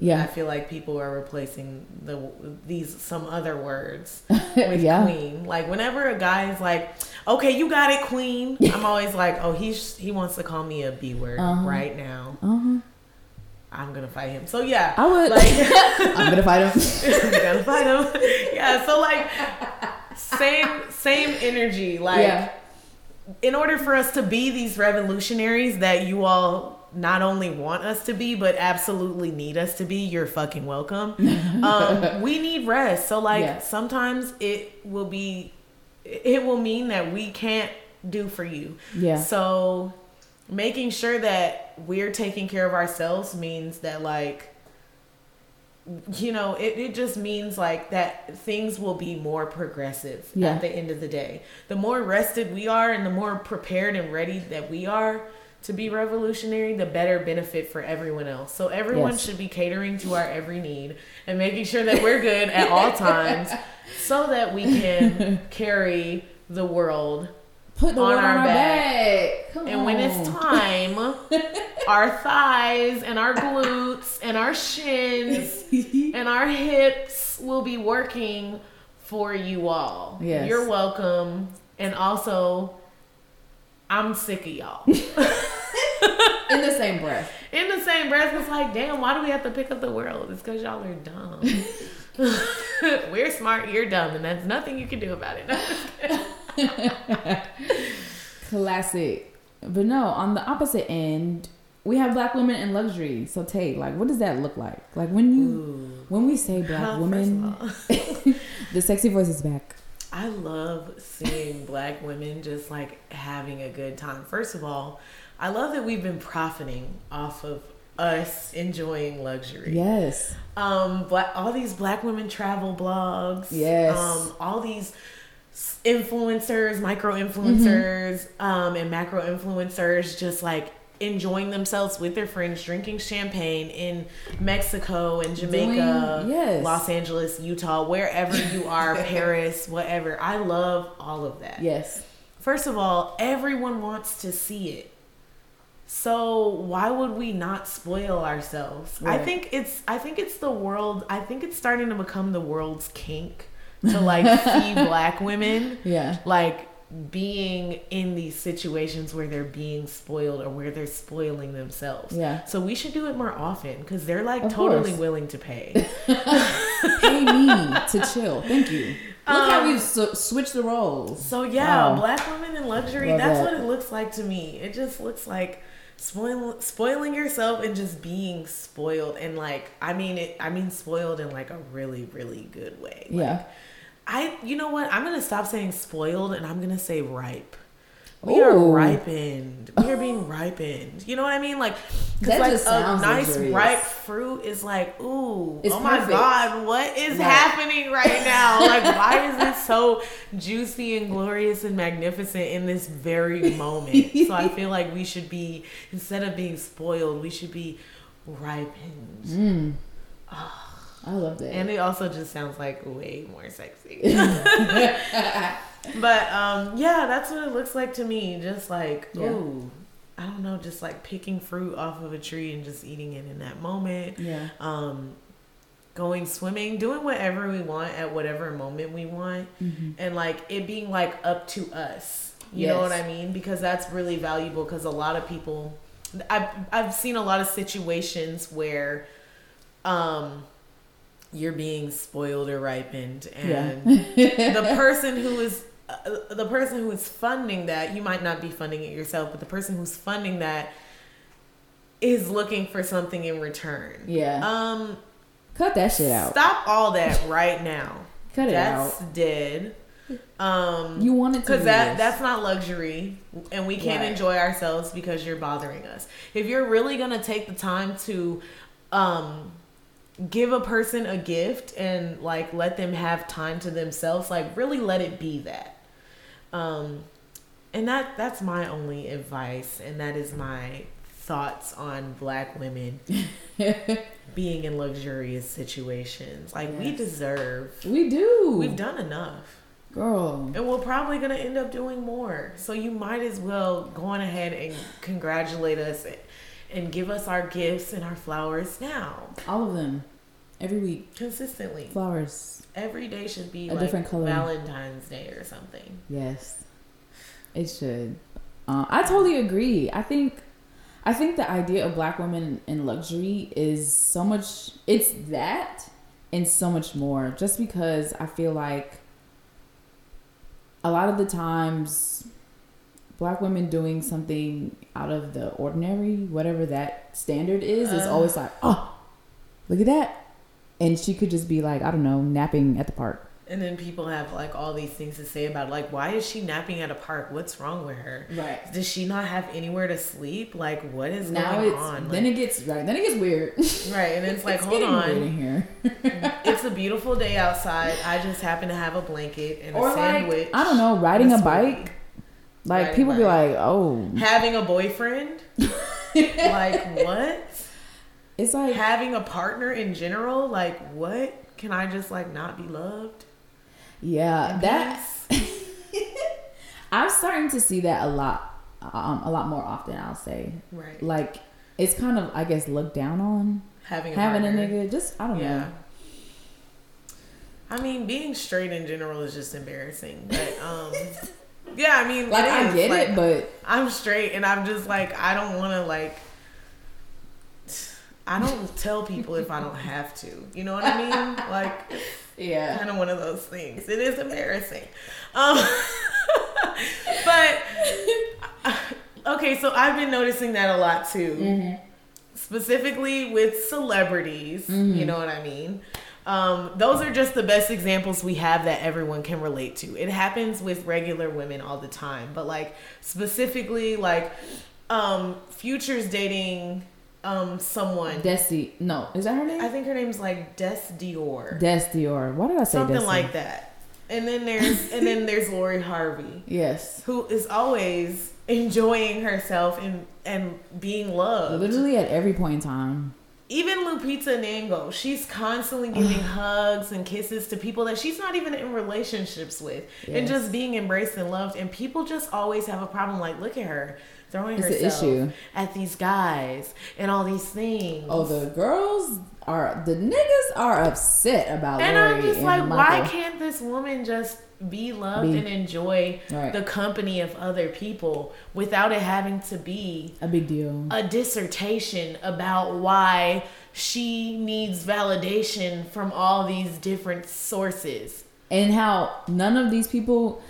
S1: Yeah.
S2: I feel like people are replacing the these some other words with
S1: yeah,
S2: queen. Like whenever a guy is like, "Okay, you got it, queen," I'm always like, "Oh, he's he wants to call me a b word
S1: Uh-huh.
S2: right now.
S1: uh-huh.
S2: I'm gonna fight him." So yeah,
S1: I would.
S2: like
S1: I'm gonna fight him.
S2: I'm gonna fight him. Yeah, so like same same energy. Like
S1: yeah,
S2: in order for us to be these revolutionaries that you all not only want us to be, but absolutely need us to be, you're fucking welcome. um, we need rest. So like
S1: Yeah.
S2: sometimes it will be, it will mean that we can't do for you.
S1: yeah,
S2: So making sure that we're taking care of ourselves means that like you know, it, it just means like that things will be more progressive
S1: Yeah.
S2: at the end of the day. The more rested we are and the more prepared and ready that we are to be revolutionary, the better benefit for everyone else. So everyone
S1: Yes.
S2: should be catering to our every need and making sure that we're good at all times so that we can carry the world
S1: put the
S2: on
S1: on
S2: our
S1: our
S2: back.
S1: back.
S2: And when it's time, our thighs and our glutes and our shins and our hips will be working for you all.
S1: Yes.
S2: You're welcome. And also, I'm sick of y'all.
S1: in the same breath.
S2: In the same breath, it's like, damn, why do we have to pick up the world? It's because y'all are dumb. We're smart, you're dumb, and there's nothing you can do about it.
S1: Classic. But no, on the opposite end, we have black women in luxury. So Tay, like what does that look like? Like when you
S2: Ooh.
S1: when we say black women, the sexy voice is back.
S2: I love seeing black women just like having a good time. First of all, I love that we've been profiting off of us enjoying luxury.
S1: Yes.
S2: Um, but all these black women travel blogs.
S1: Yes.
S2: Um, all these influencers, micro influencers, um, and macro influencers just like enjoying themselves with their friends, drinking champagne in Mexico and Jamaica,
S1: Doing- yes.
S2: Los Angeles, Utah, wherever you are, Paris, whatever. I love all of that.
S1: Yes.
S2: First of all, everyone wants to see it. So why would we not spoil ourselves? I think it's I think it's the world I think it's starting to become the world's kink to like see black women
S1: Yeah.
S2: like being in these situations where they're being spoiled or where they're spoiling themselves.
S1: Yeah.
S2: So we should do it more often because they're like
S1: Of
S2: totally
S1: course.
S2: willing to pay.
S1: Pay me to chill. Thank you. Look how
S2: Um,
S1: we've su- switched the roles.
S2: So yeah,
S1: Wow.
S2: black women in luxury.
S1: Love
S2: that's
S1: that.
S2: what it looks like to me. It just looks like spoil, spoiling yourself and just being spoiled and like I mean it. I mean spoiled in like a really really good way. Like,
S1: Yeah.
S2: I you know what? I'm gonna stop saying spoiled and I'm gonna say ripe. We are
S1: Ooh.
S2: ripened. We are being ripened. You know what I mean? Like, 'cause like a nice
S1: luxurious.
S2: ripe fruit is like, ooh,
S1: It's
S2: oh my
S1: perfect.
S2: god, what is
S1: Right.
S2: happening right now? like, why is it so juicy and glorious and magnificent in this very moment? so I feel like we should be instead of being spoiled, we should be ripened.
S1: Mm. I love that.
S2: And it also just sounds like way more sexy. but um, yeah, that's what it looks like to me. Just like,
S1: Yeah.
S2: ooh, I don't know, just like picking fruit off of a tree and just eating it in that moment.
S1: yeah.
S2: Um, going swimming, doing whatever we want at whatever moment we want,
S1: Mhm.
S2: and like it being like up to us. You know what I mean? Because that's really valuable. Because a lot of people, I've I've seen a lot of situations where, um, you're being spoiled or ripened, and the person who is uh, the person who is funding that you might not be funding it yourself, but the person who's funding that is looking for something in return.
S1: Yeah.
S2: Um,
S1: Cut that shit out.
S2: stop all that right now.
S1: Cut it
S2: That's
S1: out.
S2: dead. Um,
S1: You wanted to
S2: because that
S1: this.
S2: that's not luxury, and we can't
S1: Right.
S2: enjoy ourselves because you're bothering us. If you're really gonna take the time to, um, give a person a gift and like let them have time to themselves, like really let it be that. Um, and that that's my only advice, and that is my thoughts on black women being in luxurious situations. Like we deserve.
S1: we do.
S2: We've done enough.
S1: Girl.
S2: And we're probably gonna end up doing more. So you might as well go on ahead and congratulate us and give us our gifts and our flowers now.
S1: All of them. Every week.
S2: Consistently.
S1: Flowers.
S2: Every day should be
S1: A
S2: like
S1: different color.
S2: Valentine's Day or something.
S1: Yes. It should. Uh, I totally agree. I think I think the idea of black women in luxury is so much it's that and so much more just because I feel like a lot of the times black women doing something out of the ordinary, whatever that standard is, is
S2: Uh.
S1: always like, "Oh, look at that." And she could just be like, I don't know, napping at the park.
S2: And then people have like all these things to say about it. like why is she napping at a park? What's wrong with her?
S1: Right.
S2: Does she not have anywhere to sleep? Like what is
S1: now
S2: going
S1: it's
S2: on?
S1: then
S2: Like-
S1: it gets right then it gets weird
S2: right, and it's like,
S1: It's
S2: hold on.
S1: in here
S2: it's a beautiful day outside. I just happen to have a blanket and a sandwich.
S1: like i don't know riding a
S2: smoothie.
S1: bike like people be like oh.
S2: Having a boyfriend? Like what?
S1: It's like
S2: having a partner in general? Like what? Can i just like not be loved?
S1: Yeah
S2: that's.
S1: i'm starting to see that a lot um a lot more often i'll say.
S2: Right.
S1: Like it's kind of i guess looked down on
S2: having a
S1: having a nigga. Just i don't
S2: yeah.
S1: know.
S2: I mean being straight in general is just embarrassing but um yeah i mean
S1: like i get
S2: Like,
S1: it but
S2: i'm straight and i'm just like i don't want to like I don't tell people if I don't have to. You know what I mean? Like,
S1: yeah
S2: kind of one of those things. It is embarrassing. Um, but okay, so I've been noticing that a lot too,
S1: Mm-hmm.
S2: specifically with celebrities. You know what I mean? Um, those are just the best examples we have that everyone can relate to. It happens with regular women all the time, but like specifically, like um, Future's dating um, someone.
S1: Desi no is that her name
S2: I think her name's like Dess Dior
S1: Dess Dior why did i say
S2: something
S1: Desi?
S2: like that. And then there's and then there's Lori Harvey,
S1: yes
S2: who is always enjoying herself and and being loved.
S1: literally at every point in time
S2: Even Lupita Nyong'o, she's constantly giving hugs and kisses to people that she's not even in relationships with, and just being embraced and loved. And people just always have a problem. Like, look at her throwing
S1: It's
S2: herself
S1: issue.
S2: at these guys and all these things.
S1: Oh, the girls are the niggas are upset about
S2: And I'm just
S1: and
S2: like, why can't this woman just be loved
S1: Be-
S2: and enjoy
S1: Right.
S2: the company of other people without it having to be
S1: a big deal?
S2: a dissertation about why she needs validation from all these different sources?
S1: and how none of these people,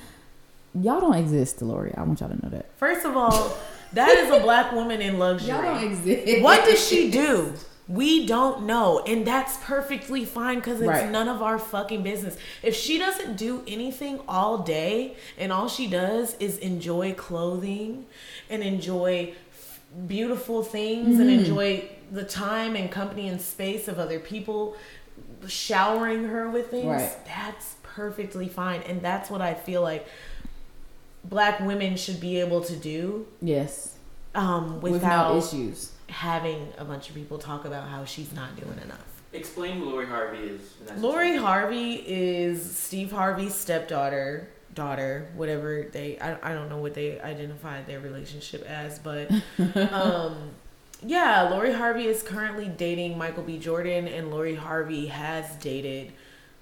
S1: y'all don't exist, Lori. I want y'all to know that.
S2: First of all, that is a black woman in luxury.
S1: Y'all don't exist.
S2: What does she do? We don't know, and that's perfectly fine because it's
S1: Right.
S2: none of our fucking business. If she doesn't do anything all day and all she does is enjoy clothing and enjoy f- beautiful things and
S1: Mm-hmm.
S2: enjoy the time and company and space of other people showering her with things,
S1: Right.
S2: that's perfectly fine. And that's what I feel like black women should be able to do
S1: Yes.
S2: um,
S1: With
S2: without
S1: no issues.
S2: Having a bunch of people talk about how she's not doing enough.
S3: Explain who Lori Harvey is.
S2: Lori Harvey is Steve Harvey's stepdaughter, daughter, whatever they. I, I don't know what they identified their relationship as, but um, yeah, Lori Harvey is currently dating Michael B. Jordan, and Lori Harvey has dated,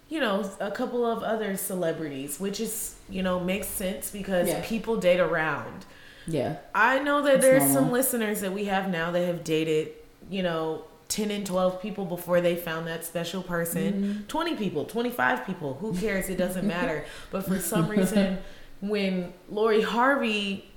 S2: you know, a couple of other celebrities, which is you know makes sense because
S1: Yeah.
S2: people date around.
S1: Yeah.
S2: I know that there's
S1: normal.
S2: some listeners that we have now that have dated, you know, 10 and 12 people before they found that special person.
S1: Mm-hmm.
S2: 20 people, 25 people, who cares? It doesn't matter. But for some reason, when Lori Harvey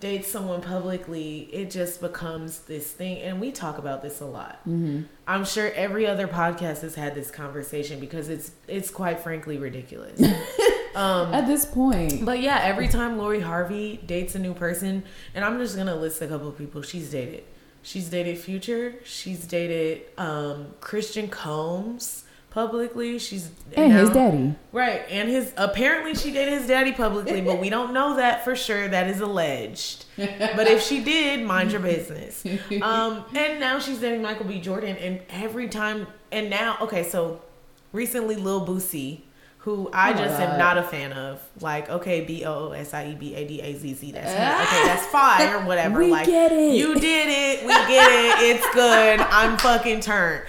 S2: dates someone publicly, it just becomes this thing. And we talk about this a lot.
S1: Mm-hmm.
S2: I'm sure every other podcast has had this conversation because it's it's quite frankly ridiculous. um,
S1: At this point.
S2: but yeah, every time Lori Harvey dates a new person, and I'm just gonna list a couple of people she's dated. She's dated Future. She's dated um, Christian Combs publicly. She's
S1: And his daddy.
S2: right, and his apparently she dated his daddy publicly, but we don't know that for sure. That is alleged. But if she did, mind your business. Um, and now she's dating Michael B. Jordan, and every time, and now, okay, so recently Lil Boosie, who I
S1: Oh
S2: just am not a fan of, like, okay, B O O S I E B A D A Z Z, that's me. okay, that's fine or whatever.
S1: We
S2: like,
S1: get it.
S2: you did it, we get it, it's good. I'm fucking turned.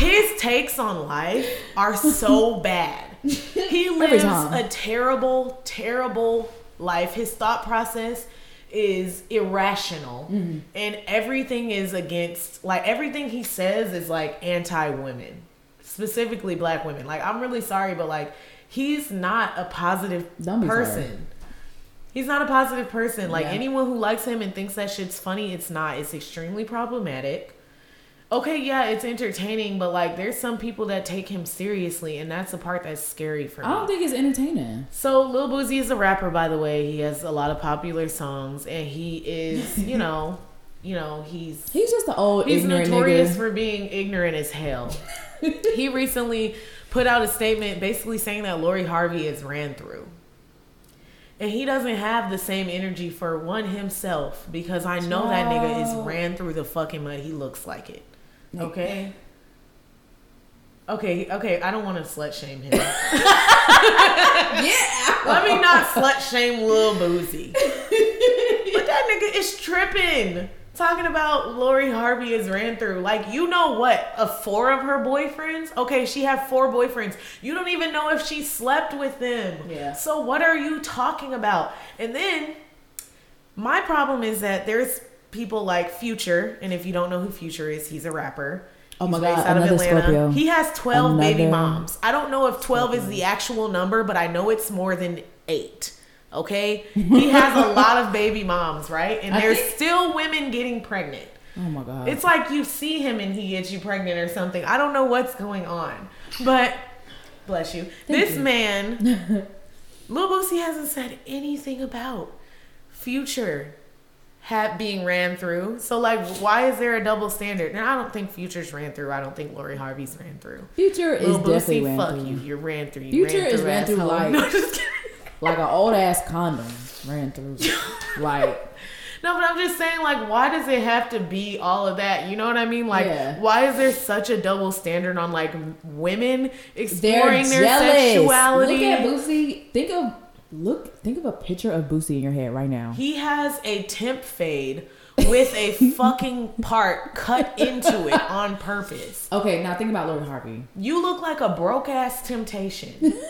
S2: His takes on life are so bad. He lives a terrible, terrible life. His thought process is irrational
S1: Mm-hmm.
S2: and everything is against like everything he says is like anti-women specifically black women like i'm really sorry but like he's not a positive person
S1: sorry.
S2: he's not a positive person like
S1: Yeah.
S2: anyone who likes him and thinks that shit's funny it's not it's extremely problematic okay yeah it's entertaining but like there's some people that take him seriously and that's the part that's scary for me
S1: I don't think it's entertaining.
S2: so Lil Boosie is a rapper, by the way. He has a lot of popular songs, and he is, you know, you know, he's
S1: He's just the old
S2: he's notorious
S1: nigga.
S2: for being ignorant as hell. he recently put out a statement basically saying that Lori Harvey is ran through. And he doesn't have the same energy for one himself because I know that nigga is ran through the fucking mud. He looks like it. Okay. Okay, okay, I don't want to slut shame him.
S1: yeah.
S2: Let me not slut shame Lil Boosie. but that nigga is tripping. Talking about Lori Harvey is ran through. Like, you know what? A four of her boyfriends? Okay, she had four boyfriends. You don't even know if she slept with them.
S1: Yeah.
S2: So what are you talking about? And then my problem is that there's people like Future, and if you don't know who Future is, he's a rapper.
S1: Oh my
S2: He's
S1: God,
S2: based out of
S1: another
S2: Atlanta.
S1: Scorpio.
S2: He has 12 baby moms. I don't know if 12 is the actual number, but I know it's more than eight. Okay? He has a lot of baby moms, right? And
S1: I
S2: there's
S1: think-
S2: still women getting pregnant.
S1: Oh my god.
S2: It's like you see him and he gets you pregnant or something. I don't know what's going on. But bless you. this
S1: you.
S2: man, Lil Boosie hasn't said anything about future hat being ran through. So like why is there a double standard? And I don't think Future's ran through. I don't think Lori Harvey's ran through.
S1: Future is
S2: Lil
S1: definitely
S2: Boosie,
S1: ran
S2: fuck
S1: through.
S2: you. You're ran through. You
S1: Future
S2: ran
S1: is ran through like-
S2: No, just.
S1: Like an old ass condom ran through. like
S2: No, but I'm just saying, like, why does it have to be all of that? You know what I mean? Like,
S1: Yeah.
S2: why is there such a double standard on like women exploring their sexuality?
S1: Look at Boosie. Think of look. Think of a picture of Boosie in your head right now.
S2: he has a temp fade with a fucking part cut into it on purpose.
S1: Okay, now think about Lori Harvey.
S2: You look like a broke ass temptation.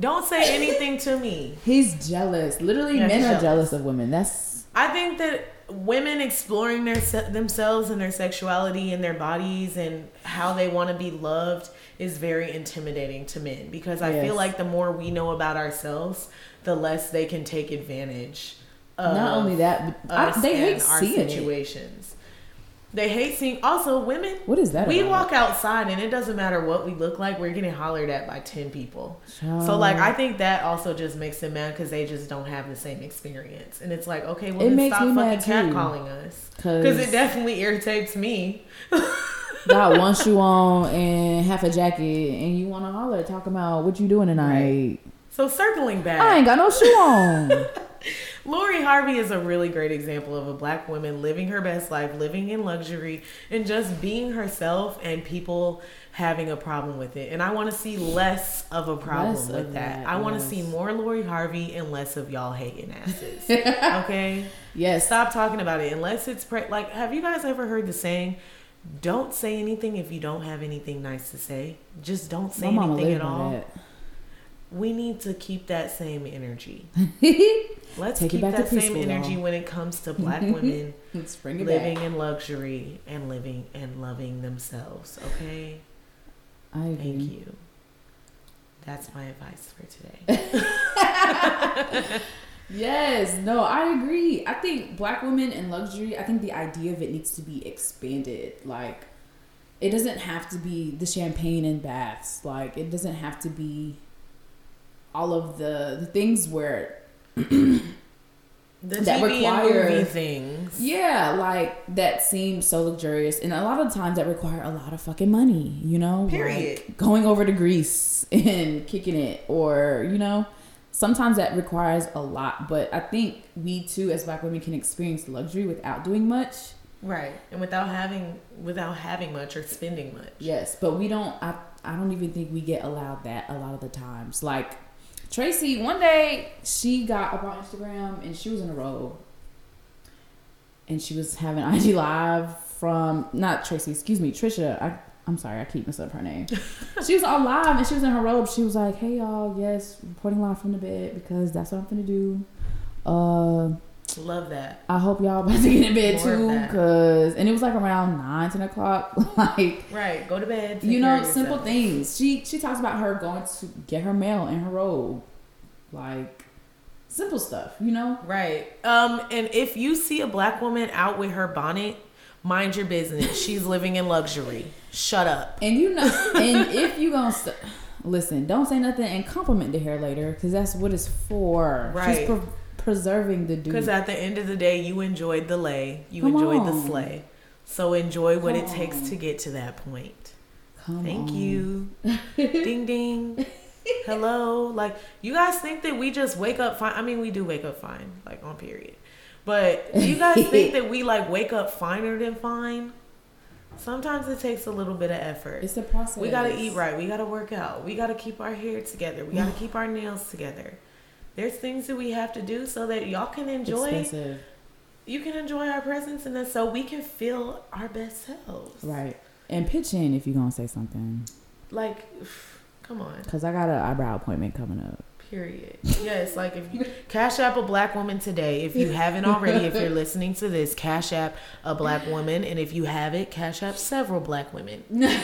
S2: Don't say anything to me.
S1: He's jealous. Literally,
S2: Yeah,
S1: men are
S2: jealous.
S1: jealous of women. That's
S2: I think that women exploring their se- themselves and their sexuality and their bodies and how they want to be loved is very intimidating to men because I
S1: Yes.
S2: feel like the more we know about ourselves, the less they can take advantage of
S1: not only that, but I, they hate
S2: our
S1: seeing it.
S2: situations. They hate seeing. Also, women.
S1: What is that?
S2: We
S1: about?
S2: walk outside and it doesn't matter what we look like. We're getting hollered at by ten people. So like, I think that also just makes them mad because they just don't have the same experience. And it's like, okay, well,
S1: It
S2: then
S1: makes
S2: stop fucking catcalling us because it definitely irritates me.
S1: got one shoe on and half a jacket, and you want to holler, talk about what you doing tonight.
S2: So circling back,
S1: I ain't got no shoe on.
S2: Lori Harvey is a really great example of a black woman living her best life, living in luxury, and just being herself, and people having a problem with it. And I want to see less of a problem
S1: Less
S2: with that.
S1: that,
S2: I want to see more Lori Harvey and less of y'all hating asses. okay?
S1: yes.
S2: Stop talking about it unless it's pre- like. Have you guys ever heard the saying? Don't say anything if you don't have anything nice to say. Just don't say
S1: My
S2: anything at all.
S1: that.
S2: We need to keep that same energy. Let's
S1: Take
S2: keep that same energy
S1: y'all.
S2: when it comes to black women
S1: Let's bring it
S2: living
S1: back.
S2: in luxury and living and loving themselves. Okay?
S1: I agree.
S2: Thank you. That's my advice for today.
S1: Yes, no, I agree. I think black women and luxury, I think the idea of it needs to be expanded. Like, it doesn't have to be the champagne and baths. Like, it doesn't have to be all of the, the things where,
S2: The
S1: That
S2: TV
S1: require-
S2: things.
S1: yeah, like that seem so luxurious. And a lot of times that require a lot of fucking money, you know?
S2: Period.
S1: Like going over to Greece and kicking it, or, you know? Sometimes that requires a lot, but I think we too, as black women, can experience luxury without doing much.
S2: Right. And without having without having much or spending much.
S1: Yes, but we don't. I I don't even think we get allowed that a lot of the times. Like Tracy, one day she got up on Instagram and she was in a robe, and she was having IG live from not Tracy, excuse me, Tricia. I I'm sorry, I keep messing up her name. she was on live and she was in her robe. She was like, "Hey y'all, yes, reporting live from the bed because that's what I'm gonna do." Uh,
S2: Love that.
S1: I hope y'all about to get in bed
S2: More
S1: too, cause and it was like around nine, ten o'clock, like
S2: Right. Go to bed.
S1: you know simple things she she talks about her going to get her mail in her robe like simple stuff you know
S2: Right. Um, and if you see a black woman out with her bonnet, mind your business. She's living in luxury. Shut up.
S1: and you know and if you gonna st- listen don't say nothing and compliment the hair later because that's what it's for
S2: Right.
S1: she's pre- preserving the dude
S2: Because at the end of the day, you enjoyed the lay. You
S1: Come
S2: enjoyed
S1: on.
S2: the sleigh. So enjoy what it takes
S1: on.
S2: to get to that point.
S1: Come
S2: Thank
S1: on.
S2: you. ding ding. Hello. Like you guys think that we just wake up fine. I mean, we do wake up fine, like on period. But do you guys think that we like wake up finer than fine? Sometimes it takes a little bit of effort.
S1: it's the process
S2: We gotta eat right. We gotta work out. We gotta keep our hair together. We gotta keep our nails together. There's things that we have to do so that y'all can enjoy.
S1: expensive
S2: You can enjoy our presence, and then so we can feel our best selves.
S1: right and pitch in if you're gonna say something
S2: Like, come on.
S1: because i got an eyebrow appointment coming up
S2: Period. Yes, like if you cash app a black woman today, if you haven't already, if you're listening to this, cash app a black woman, and if you have it, cash app several black women. Because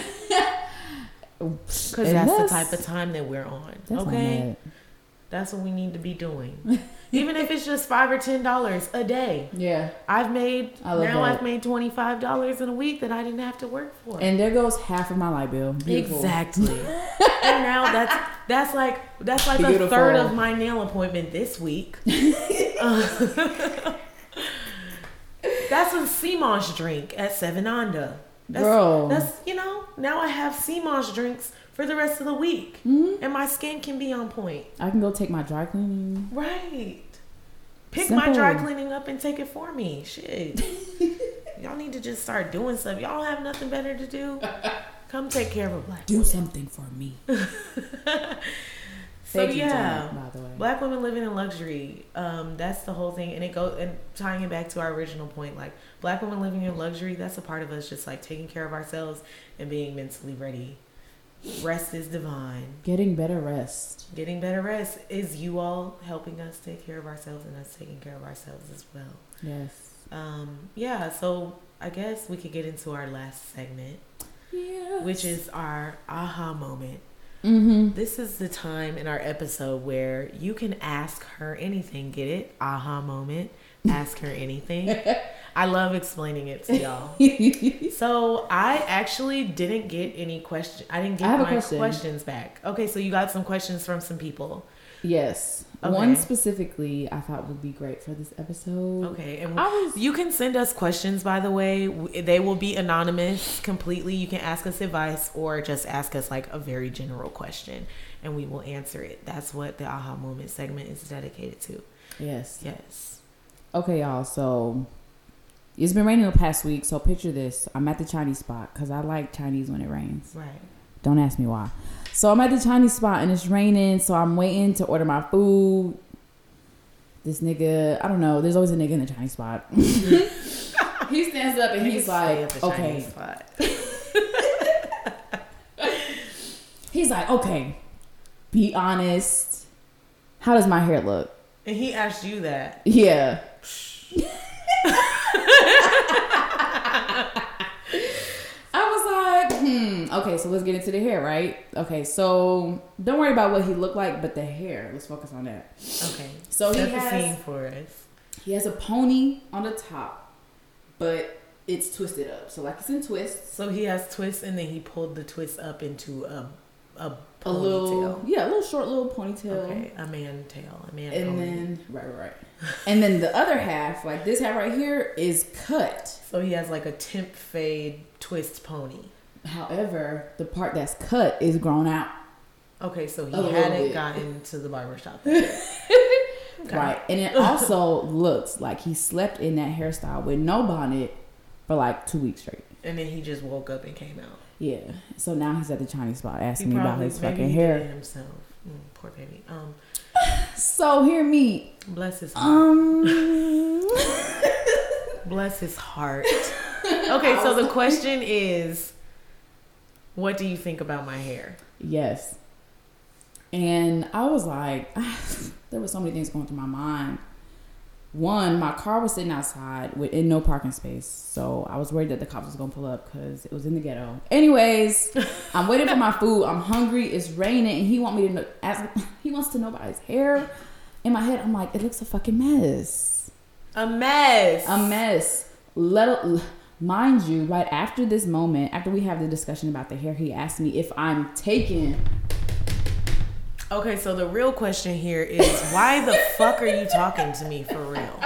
S1: And
S2: that's, the type of time that we're on.
S1: that's not
S2: okay,
S1: bad.
S2: That's what we need to be doing. Even if it's just five or ten dollars a day.
S1: yeah
S2: I've made now
S1: that.
S2: I've made twenty five dollars in a week that I didn't have to work for.
S1: And there goes half of my light bill. Beautiful.
S2: Exactly. and now that's that's like that's like a third of my nail appointment this week. Uh, that's a sea moss drink at Sevananda. That's,
S1: Girl.
S2: that's you know now I have sea moss drinks for the rest of the week,
S1: Mhm.
S2: and my skin can be on point.
S1: I can go take my dry cleaning.
S2: Right. Pick my dry cleaning up and take it for me. Shit. Y'all need to just start doing stuff. Y'all have nothing better to do. Come take care of a black
S1: Do
S2: woman.
S1: something for me.
S2: So
S1: Thank you,
S2: yeah,
S1: John, by the way.
S2: black women living in luxury. Um, that's the whole thing, and it goes and tying it back to our original point. Like black women living in luxury, that's a part of us just like taking care of ourselves and being mentally ready. Rest is divine.
S1: Getting better rest.
S2: Getting better rest is you all helping us take care of ourselves and us taking care of ourselves as well.
S1: Yes.
S2: Um, yeah, so I guess we could get into our last segment,
S1: Yeah.
S2: which is our aha moment.
S1: Mm-hmm.
S2: This is the time in our episode where you can ask her anything. Get it? Aha moment. Ask her anything. I love explaining it to y'all. so I actually didn't get any question. I didn't get
S1: a
S2: my
S1: question.
S2: questions back. Okay, so you got some questions from some people.
S1: yes.
S2: Okay.
S1: One specifically I thought would be great for this episode.
S2: Okay, and
S1: was
S2: you can send us questions. By the way, they will be anonymous completely. You can ask us advice or just ask us like a very general question, and we will answer it. That's what the aha moment segment is dedicated to.
S1: yes.
S2: Yes.
S1: Okay, y'all. So it's been raining the past week. So picture this: I'm at the Chinese spot because I like Chinese when it rains.
S2: Right.
S1: Don't ask me why. So I'm at the Chinese spot and it's raining. So I'm waiting to order my food. This nigga, I don't know. There's always a nigga in the Chinese spot. he stands up and he's like,
S2: the
S1: okay. He's like, okay. Be honest. How does my hair look?
S2: And he asked you that.
S1: Yeah. I was like, hmm. Okay, so let's get into the hair, right? Okay, so don't worry about what he looked like, but the hair. Let's focus on that.
S2: Okay.
S1: So he
S2: the
S1: has
S2: scene for us.
S1: he has a pony on the top, but it's twisted up. So like it's in twists.
S2: So he has twists, and then he pulled the twists up into a a
S1: A
S2: ponytail.
S1: little, yeah, a little short little ponytail.
S2: Okay, a man tail, a man.
S1: And
S2: pony.
S1: then right, right, right. And then the other half, like this half right here, is cut.
S2: so he has like a temp fade twist pony.
S1: However, the part that's cut is grown out.
S2: Okay, so he hadn't
S1: bit.
S2: gotten to the barber shop. Okay.
S1: Right. And it also looks like he slept in that hairstyle with no bonnet for like two weeks straight.
S2: And then he just woke up and came out.
S1: Yeah. So now he's at the Chinese spot
S2: He
S1: asking me about his fucking
S2: he did it
S1: hair.
S2: himself. Mm, poor baby. Um,
S1: So hear me.
S2: Bless his heart.
S1: Um
S2: Bless his heart. Okay, so the question is, what do you think about my hair?
S1: Yes. And I was like, there were so many things going through my mind. One, my car was sitting outside with in no parking space, so I was worried that the cops was gonna pull up because it was in the ghetto. Anyways, I'm waiting for my food. I'm hungry. It's raining, and he want me to know, ask. He wants to know about his hair. In my head, I'm like, it looks a fucking mess.
S2: A mess.
S1: A mess. Let mind you, right after this moment, after we have the discussion about the hair, he asked me if I'm taking
S2: Okay, so the real question here is, why the fuck are you talking to me for real?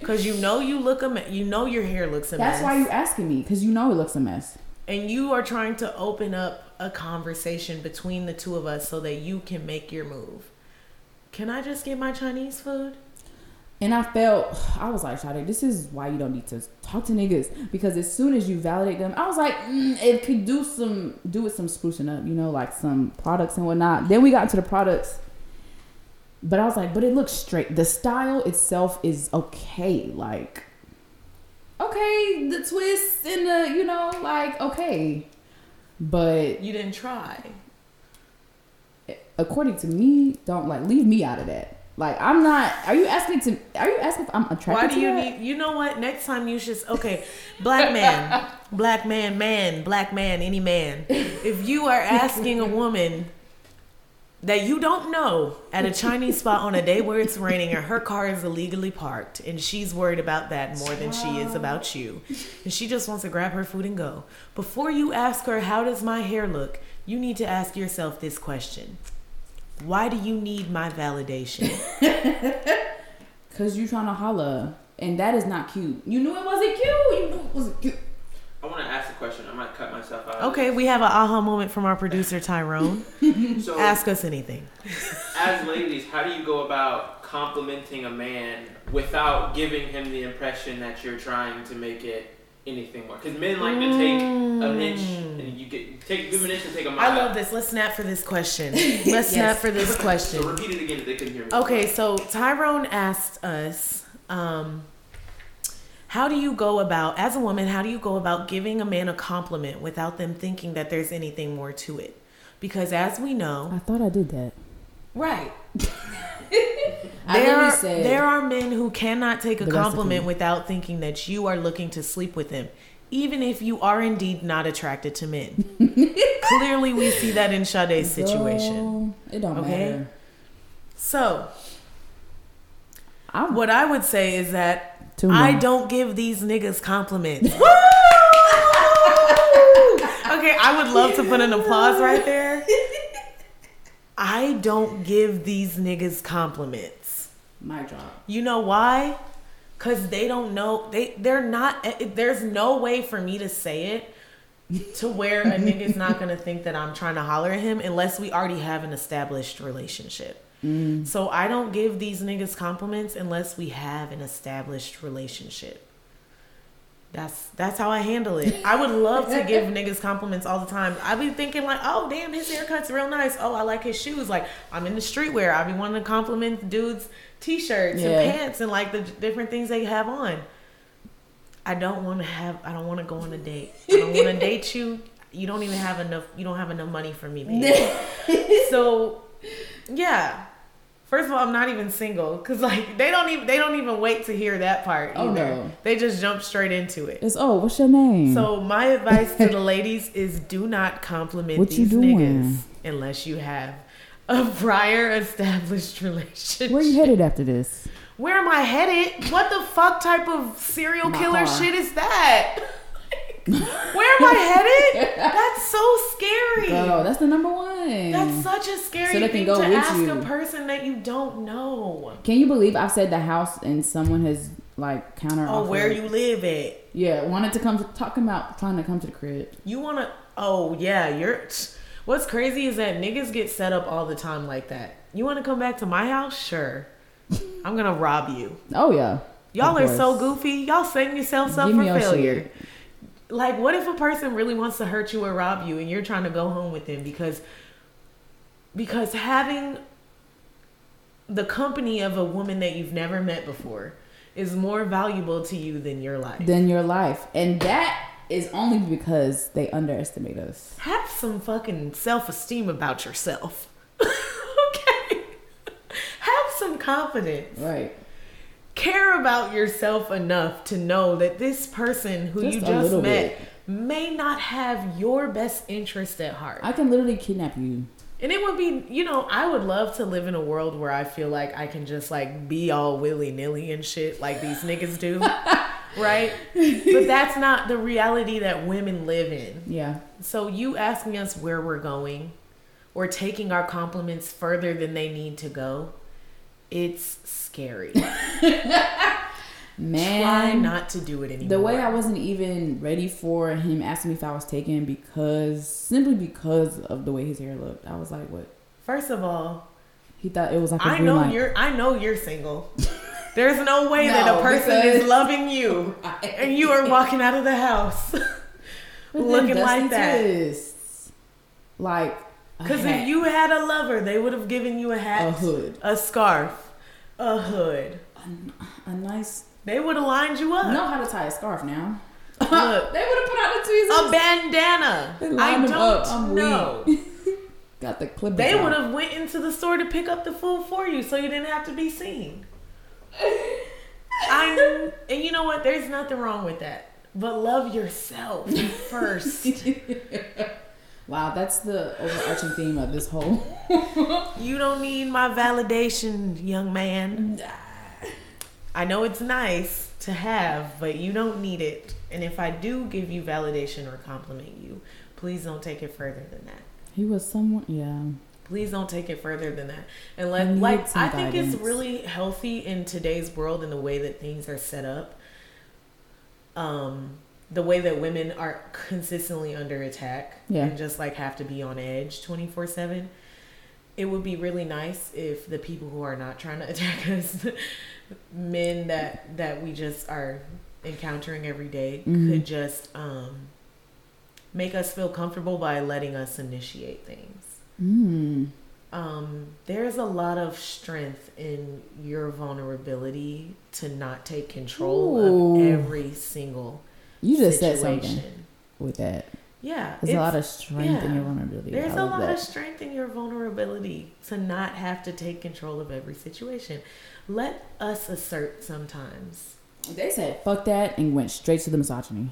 S2: Because you know you look a me- you know your hair looks a mess.
S1: That's why you asking me because you know it looks a mess.
S2: and you are trying to open up a conversation between the two of us so that you can make your move. Can I just get my Chinese food?
S1: And I felt I was like, Sade, this is why you don't need to talk to niggas because as soon as you validate them, I was like, mm, it could do some do with some sprucing up, you know, like some products and whatnot. Then we got into the products, but I was like, but it looks straight. The style itself is okay, like okay, the twists and the you know, like okay, but
S2: You didn't try.
S1: According to me, don't like leave me out of that. Like I'm not. Are you asking to? Are you asking if I'm attracted
S2: Why
S1: to
S2: do you
S1: that?
S2: need? You know what? Next time you should. Okay, black man, black man, man, black man, any man. If you are asking a woman that you don't know at a Chinese spot on a day where it's raining and her car is illegally parked and she's worried about that more than she is about you, and she just wants to grab her food and go. Before you ask her how does my hair look, you need to ask yourself this question. Why do you need my validation?
S1: Cause you trying to holla, and that is not cute. You knew it wasn't cute. You knew it wasn't cute.
S3: I want to ask a question. I might cut myself out.
S2: Okay, we have an aha moment from our producer Tyrone.
S3: So,
S2: Ask us anything.
S3: as ladies, how do you go about complimenting a man without giving him the impression that you're trying to make it anything more? Because men like to take an inch and you get take give an inch and take a mile.
S2: I love this. Let's snap for this question. Let's snap for this
S3: So
S2: question.
S3: repeat it again if they couldn't hear me.
S2: Okay, so Tyrone asked us, um, how do you go about, as a woman, how do you go about giving a man a compliment without them thinking that there's anything more to it? Because as we know,
S1: I thought I did that.
S2: right,
S1: I
S2: there are, there are men who cannot take a compliment without thinking that you are looking to sleep with him, even if you are indeed not attracted to men. Clearly, we see that in Sade's situation.
S1: It don't
S2: Okay.
S1: matter.
S2: So,
S1: I'm
S2: What I would say is that I don't give these niggas compliments. okay, I would love to put an applause right there. I don't give these niggas compliments.
S1: My job.
S2: You know why? Cause they don't know they they're not. eh, There's no way for me to say it to where a nigga's not gonna think that I'm trying to holler at him unless we already have an established relationship. So I don't give these niggas compliments unless we have an established relationship. That's that's how I handle it. I would love to give niggas compliments all the time. I be thinking like, oh damn, his haircut's real nice. Oh, I like his shoes. Like I'm in the streetwear. I be wanting to compliment dudes' t-shirts
S1: Yeah.
S2: and pants and like the different things they have on. I don't want to have. I don't want to go on a date. I don't want to date you. You don't even have enough. You don't have enough money for me, baby. so, yeah. First of all, I'm not even single because like they don't even they don't even wait to hear that part.
S1: Oh,
S2: either.
S1: no.
S2: They just jump straight into it.
S1: It's oh, what's your name?
S2: So my advice to the ladies is do not compliment
S1: What
S2: these niggas unless you have a prior established relationship.
S1: where you headed after this?
S2: Where am I headed? What the fuck type of serial
S1: My
S2: killer
S1: car.
S2: shit is that? I headed? That's so scary.
S1: Bro, that's the number one.
S2: That's such a scary
S1: So they can
S2: thing
S1: go
S2: to
S1: with
S2: ask
S1: you.
S2: a person that you don't know.
S1: Can you believe I said the house and someone has like counter
S2: Oh, where you live at?
S1: Yeah, wanted to come to talking about trying to come to the crib.
S2: You wanna? Oh yeah, you're. What's crazy is that niggas get set up all the time like that. You want to come back to my house? Sure. I'm gonna rob you.
S1: Oh yeah.
S2: Y'all are so goofy. Y'all setting yourselves up
S1: Give
S2: for failure.
S1: shit.
S2: Like, what if a person really wants to hurt you or rob you, and you're trying to go home with them because because having the company of a woman that you've never met before is more valuable to you than your life.
S1: Than your life, and that is only because they underestimate us.
S2: have some fucking self esteem about yourself. okay? Have some confidence.
S1: Right.
S2: Care about yourself enough to know that this person who
S1: Just
S2: you just met
S1: bit.
S2: may not have your best interest at heart.
S1: I can literally kidnap you.
S2: And it would be, you know, I would love to live in a world where I feel like I can just like be all willy nilly and shit like these niggas do. right? But that's not the reality that women live in.
S1: Yeah.
S2: So you asking us where we're going or taking our compliments further than they need to go, it's scary.
S1: Man.
S2: Try not to do it anymore.
S1: The way I wasn't even ready for him asking me if I was taken because simply because of the way his hair looked. I was like, what?
S2: First of all,
S1: He thought it was like a
S2: I know you're I know you're single. There's no way that a person is loving you and you are walking out of the house looking like that.
S1: Twists. Like
S2: Because if you had a lover, they would have given you a hat,
S1: a hood,
S2: a scarf, a hood.
S1: a nice.
S2: They would have lined you up.
S1: know how to tie a scarf now.
S2: Look,
S1: They would have put out the tweezers.
S2: a bandana. I don't. Know.
S1: Got the clip.
S2: They would have went into the store to pick up the food for you, so you didn't have to be seen. I and you know what? There's nothing wrong with that. But love yourself first.
S1: Wow, that's the overarching theme of this whole.
S2: you don't need my validation, young man. I know it's nice to have, but you don't need it. And if I do give you validation or compliment you, please don't take it further than that.
S1: He was someone. Yeah.
S2: Please don't take it further than that. And let, like
S1: some
S2: I think it's really healthy in today's world in the way that things are set up. Um the way that women are consistently under attack
S1: Yeah.
S2: and just like have to be on edge 24/7. It would be really nice if the people who are not trying to attack us men that that we just are encountering every day,
S1: Mhm.
S2: could just um make us feel comfortable by letting us initiate things
S1: Mm.
S2: um, there's a lot of strength in your vulnerability to not take control
S1: Ooh.
S2: of every single
S1: You just said something with that.
S2: Yeah,
S1: There's a lot of strength in your vulnerability.
S2: There's a lot
S1: that.
S2: of strength in your vulnerability to not have to take control of every situation. Let us assert sometimes.
S1: They said fuck that and went straight to the misogyny.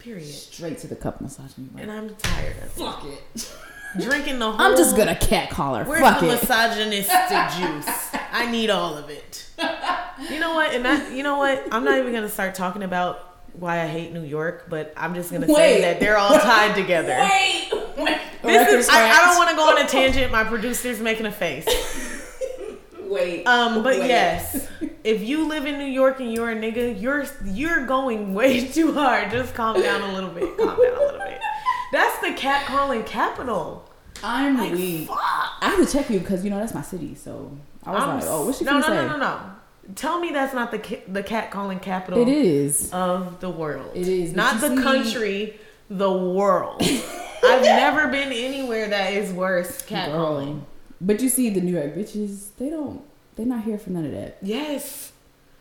S2: Period.
S1: Straight to the cup misogyny. Like,
S2: And I'm tired of
S1: fuck it.
S2: it. Drinking the whole.
S1: I'm just gonna cat call her.
S2: Where's
S1: Fuck
S2: the
S1: it.
S2: misogynistic juice? I need all of it. you know what? And that, you know what? I'm not even gonna start talking about why I hate New York, but I'm just gonna say that they're all tied together.
S1: Wait, wait.
S2: This is, I, I don't want to go on a tangent. My producer's making a face.
S1: Wait.
S2: Um, but
S1: Wait.
S2: yes, if you live in New York and you're a nigga, you're you're going way too hard. Just calm down a little bit. Calm down a little bit. That's the cat calling capital.
S1: I'm
S2: Like,
S1: weak.
S2: fuck.
S1: I have to check you because you know that's my city. So I was
S2: I'm
S1: like, oh, what's she
S2: no,
S1: gonna
S2: no,
S1: say?
S2: no, no, no. Tell me that's not the ca- the cat calling capital.
S1: It is.
S2: of the world.
S1: It is,
S2: not the
S1: see-
S2: country, the world. I've never been anywhere that is worse cat
S1: Girl.
S2: calling.
S1: But you see, the New York bitches, they don't. They're not here for none of that.
S2: Yes.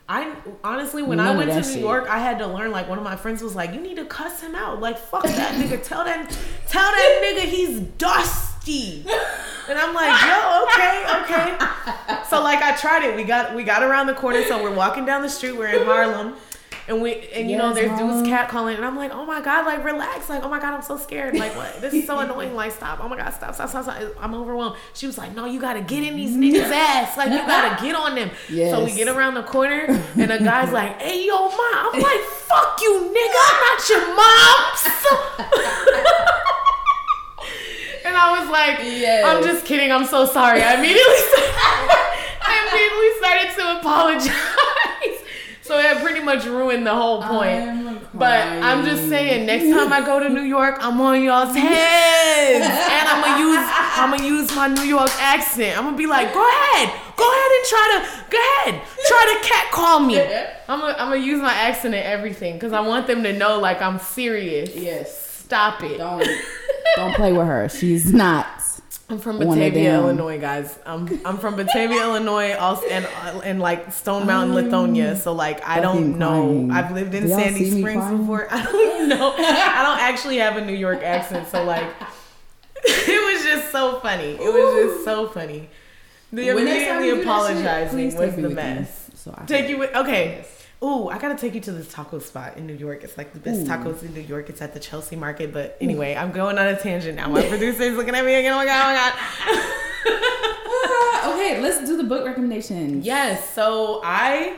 S2: I honestly, when
S1: None
S2: I went to New
S1: shit.
S2: York, I had to learn. Like one of my friends was like, "You need to cuss him out. Like fuck that nigga. Tell that, tell that nigga he's dusty." And I'm like, "Yo, okay, okay." So like I tried it. We got we got around the corner. So we're walking down the street. We're in Harlem. And we and you know there's
S1: Harlem.
S2: dudes cat calling and I'm like oh my god like relax. Like oh my god I'm so scared. Like what? This is so annoying. Like stop. Oh my god stop stop stop, stop. I'm overwhelmed. She was like no you gotta get in these niggas ass. Like you gotta get on them. So we get around the corner. And a guy's like hey yo mom I'm like fuck you nigga. I'm not your mom and I was like
S1: Yes.
S2: I'm just kidding. I'm so sorry. I immediately I immediately started to apologize so it pretty much ruined the whole point but I'm just saying, next time I go to New York, I'm on y'all's heads, and I'm gonna use I'm gonna use my New York accent. I'm gonna be like, go ahead, go ahead and try to go ahead, try to cat call me. I'm gonna I'm gonna use my accent and everything because I want them to know like I'm serious.
S1: yes.
S2: Stop it.
S1: Don't don't play with her. She's not.
S2: I'm from Batavia. Illinois, guys. I'm I'm from Batavia, Illinois, also and uh, and like Stone Mountain, ah, Lithonia. So like I don't know. I've lived in
S1: y'all
S2: Sandy Springs before. I don't know. I don't actually have a New York accent. So like it was just so funny. It was just so funny. The
S1: When next time
S2: immediately
S1: you do that shit,
S2: apologizing was the mess.
S1: So I
S2: Take you with okay. Ooh, I gotta take you to this taco spot in New York. It's like the best
S1: Ooh.
S2: tacos in New York. It's at the Chelsea Market. But anyway, I'm going on a tangent now. My producer's looking at me again. Oh my god! Oh my god!
S1: Okay, let's do the book recommendation.
S2: Yes. So I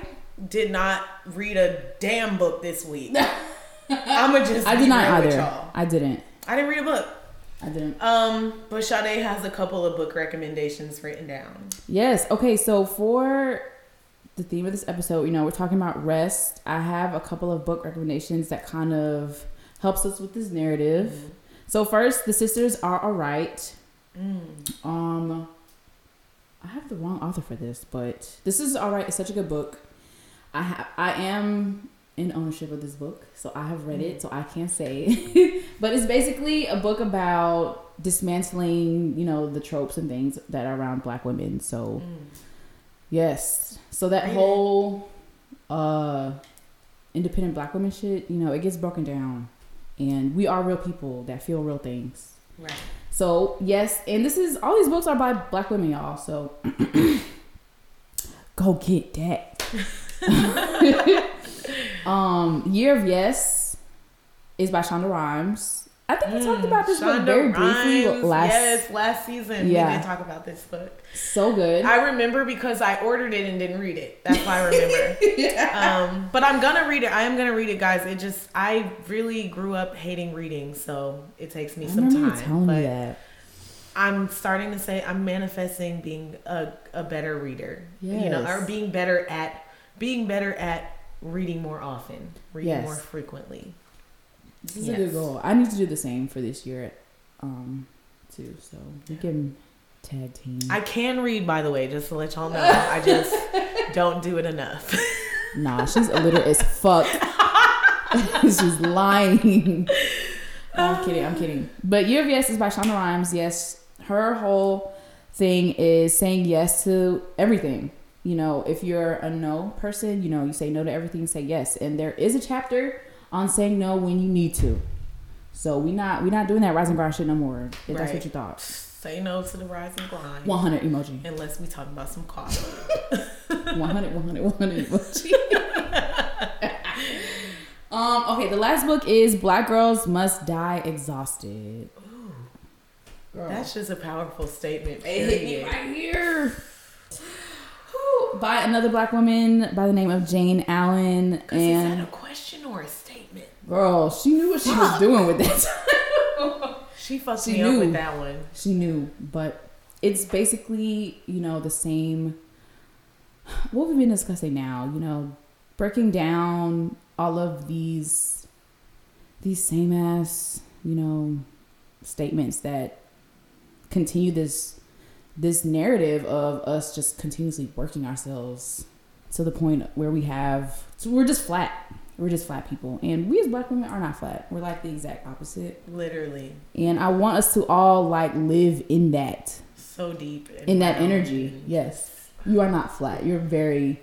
S2: did not read a damn book this week. I'ma just.
S1: I did not either. I didn't.
S2: I didn't read a book.
S1: I didn't.
S2: Um, but Sade has a couple of book recommendations written down.
S1: Yes. Okay. So for the theme of this episode, you know, we're talking about rest. I have a couple of book recommendations that kind of helps us with this narrative. So first, the sisters are alright.
S2: Mm.
S1: Um, I have the wrong author for this, but this is alright. It's such a good book. I ha- I am in ownership of this book, so I have read it, so I can't say. but it's basically a book about dismantling, you know, the tropes and things that are around Black women. So yes, so that whole uh independent Black women shit, you know, it gets broken down, and we are real people that feel real things.
S2: Right.
S1: So yes, and this is all these books are by black women, y'all. So go get that. um, Year of Yes is by Shonda Rhimes. I think we talked about this book
S2: Mm, Shonda
S1: very briefly
S2: Rhimes,
S1: last.
S2: Yes, last season
S1: Yeah.
S2: we did talk about this book.
S1: So good.
S2: I remember because I ordered it and didn't read it. That's why I remember. um, but I'm gonna read it. I am gonna read it, guys. It just I really grew up hating reading, so it takes me
S1: I
S2: some time.
S1: telling
S2: but
S1: me that.
S2: I'm starting to say I'm manifesting being a, a better reader. Yes. You know, or being better at being better at reading more often, reading
S1: Yes.
S2: more frequently.
S1: This is a good goal. I need to do the same for this year, um, too. So we can tag team.
S2: I can read, by the way, just to let y'all know. I just don't do it enough.
S1: Nah, she's illiterate as fuck. she's lying. No, I'm kidding. I'm kidding. But Year of Yes is by Shonda Rhimes. Yes, her whole thing is saying yes to everything. You know, if you're a no person, you know, you say no to everything, say yes. And there is a chapter on saying no when you need to. So we not we not doing that rising ground shit no more. If that's what you thought.
S2: Say no to the rising grind.
S1: 100 emoji.
S2: Unless we talk about some coffee.
S1: 100, 100, 100 emoji. um, okay, the last book is Black Girls Must Die Exhausted. Girl.
S2: That's just a powerful statement.
S1: it hit me right here. By another black woman by the name of Jayne Allen.
S2: Is that
S1: And
S2: a question or a statement?
S1: girl, she knew what she was doing with that.
S2: She fucked
S1: She
S2: me up
S1: knew.
S2: with that one.
S1: she knew, but it's basically you know the same. What we've been discussing now, you know, breaking down all of these these same ass you know statements that continue this this narrative of us just continuously working ourselves to the point where we have so we're just flat. We're just flat people. And we as black women are not flat. We're like the exact opposite.
S2: Literally.
S1: and i want us to all like live in that.
S2: So deep.
S1: in that energy. yes. You are not flat. You're very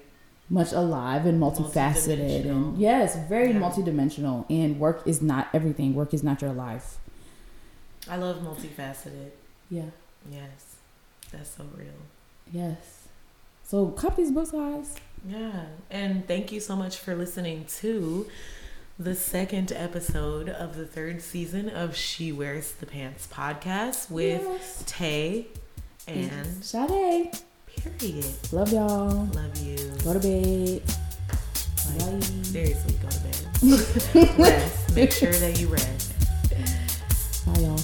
S1: much alive and multifaceted. And yes very
S2: Yeah.
S1: multidimensional. And work is not everything. Work is not your life.
S2: I love multifaceted.
S1: yeah.
S2: Yes. That's so real.
S1: yes so cop these books guys
S2: Yeah. And thank you so much for listening to the second episode of the third season of She Wears the Pants podcast with
S1: yes.
S2: Tay and
S1: Sade.
S2: period.
S1: love y'all
S2: Love you.
S1: go to bed
S2: Like,
S1: Bye.
S2: seriously, go to bed. rest. Make sure that you rest.
S1: bye y'all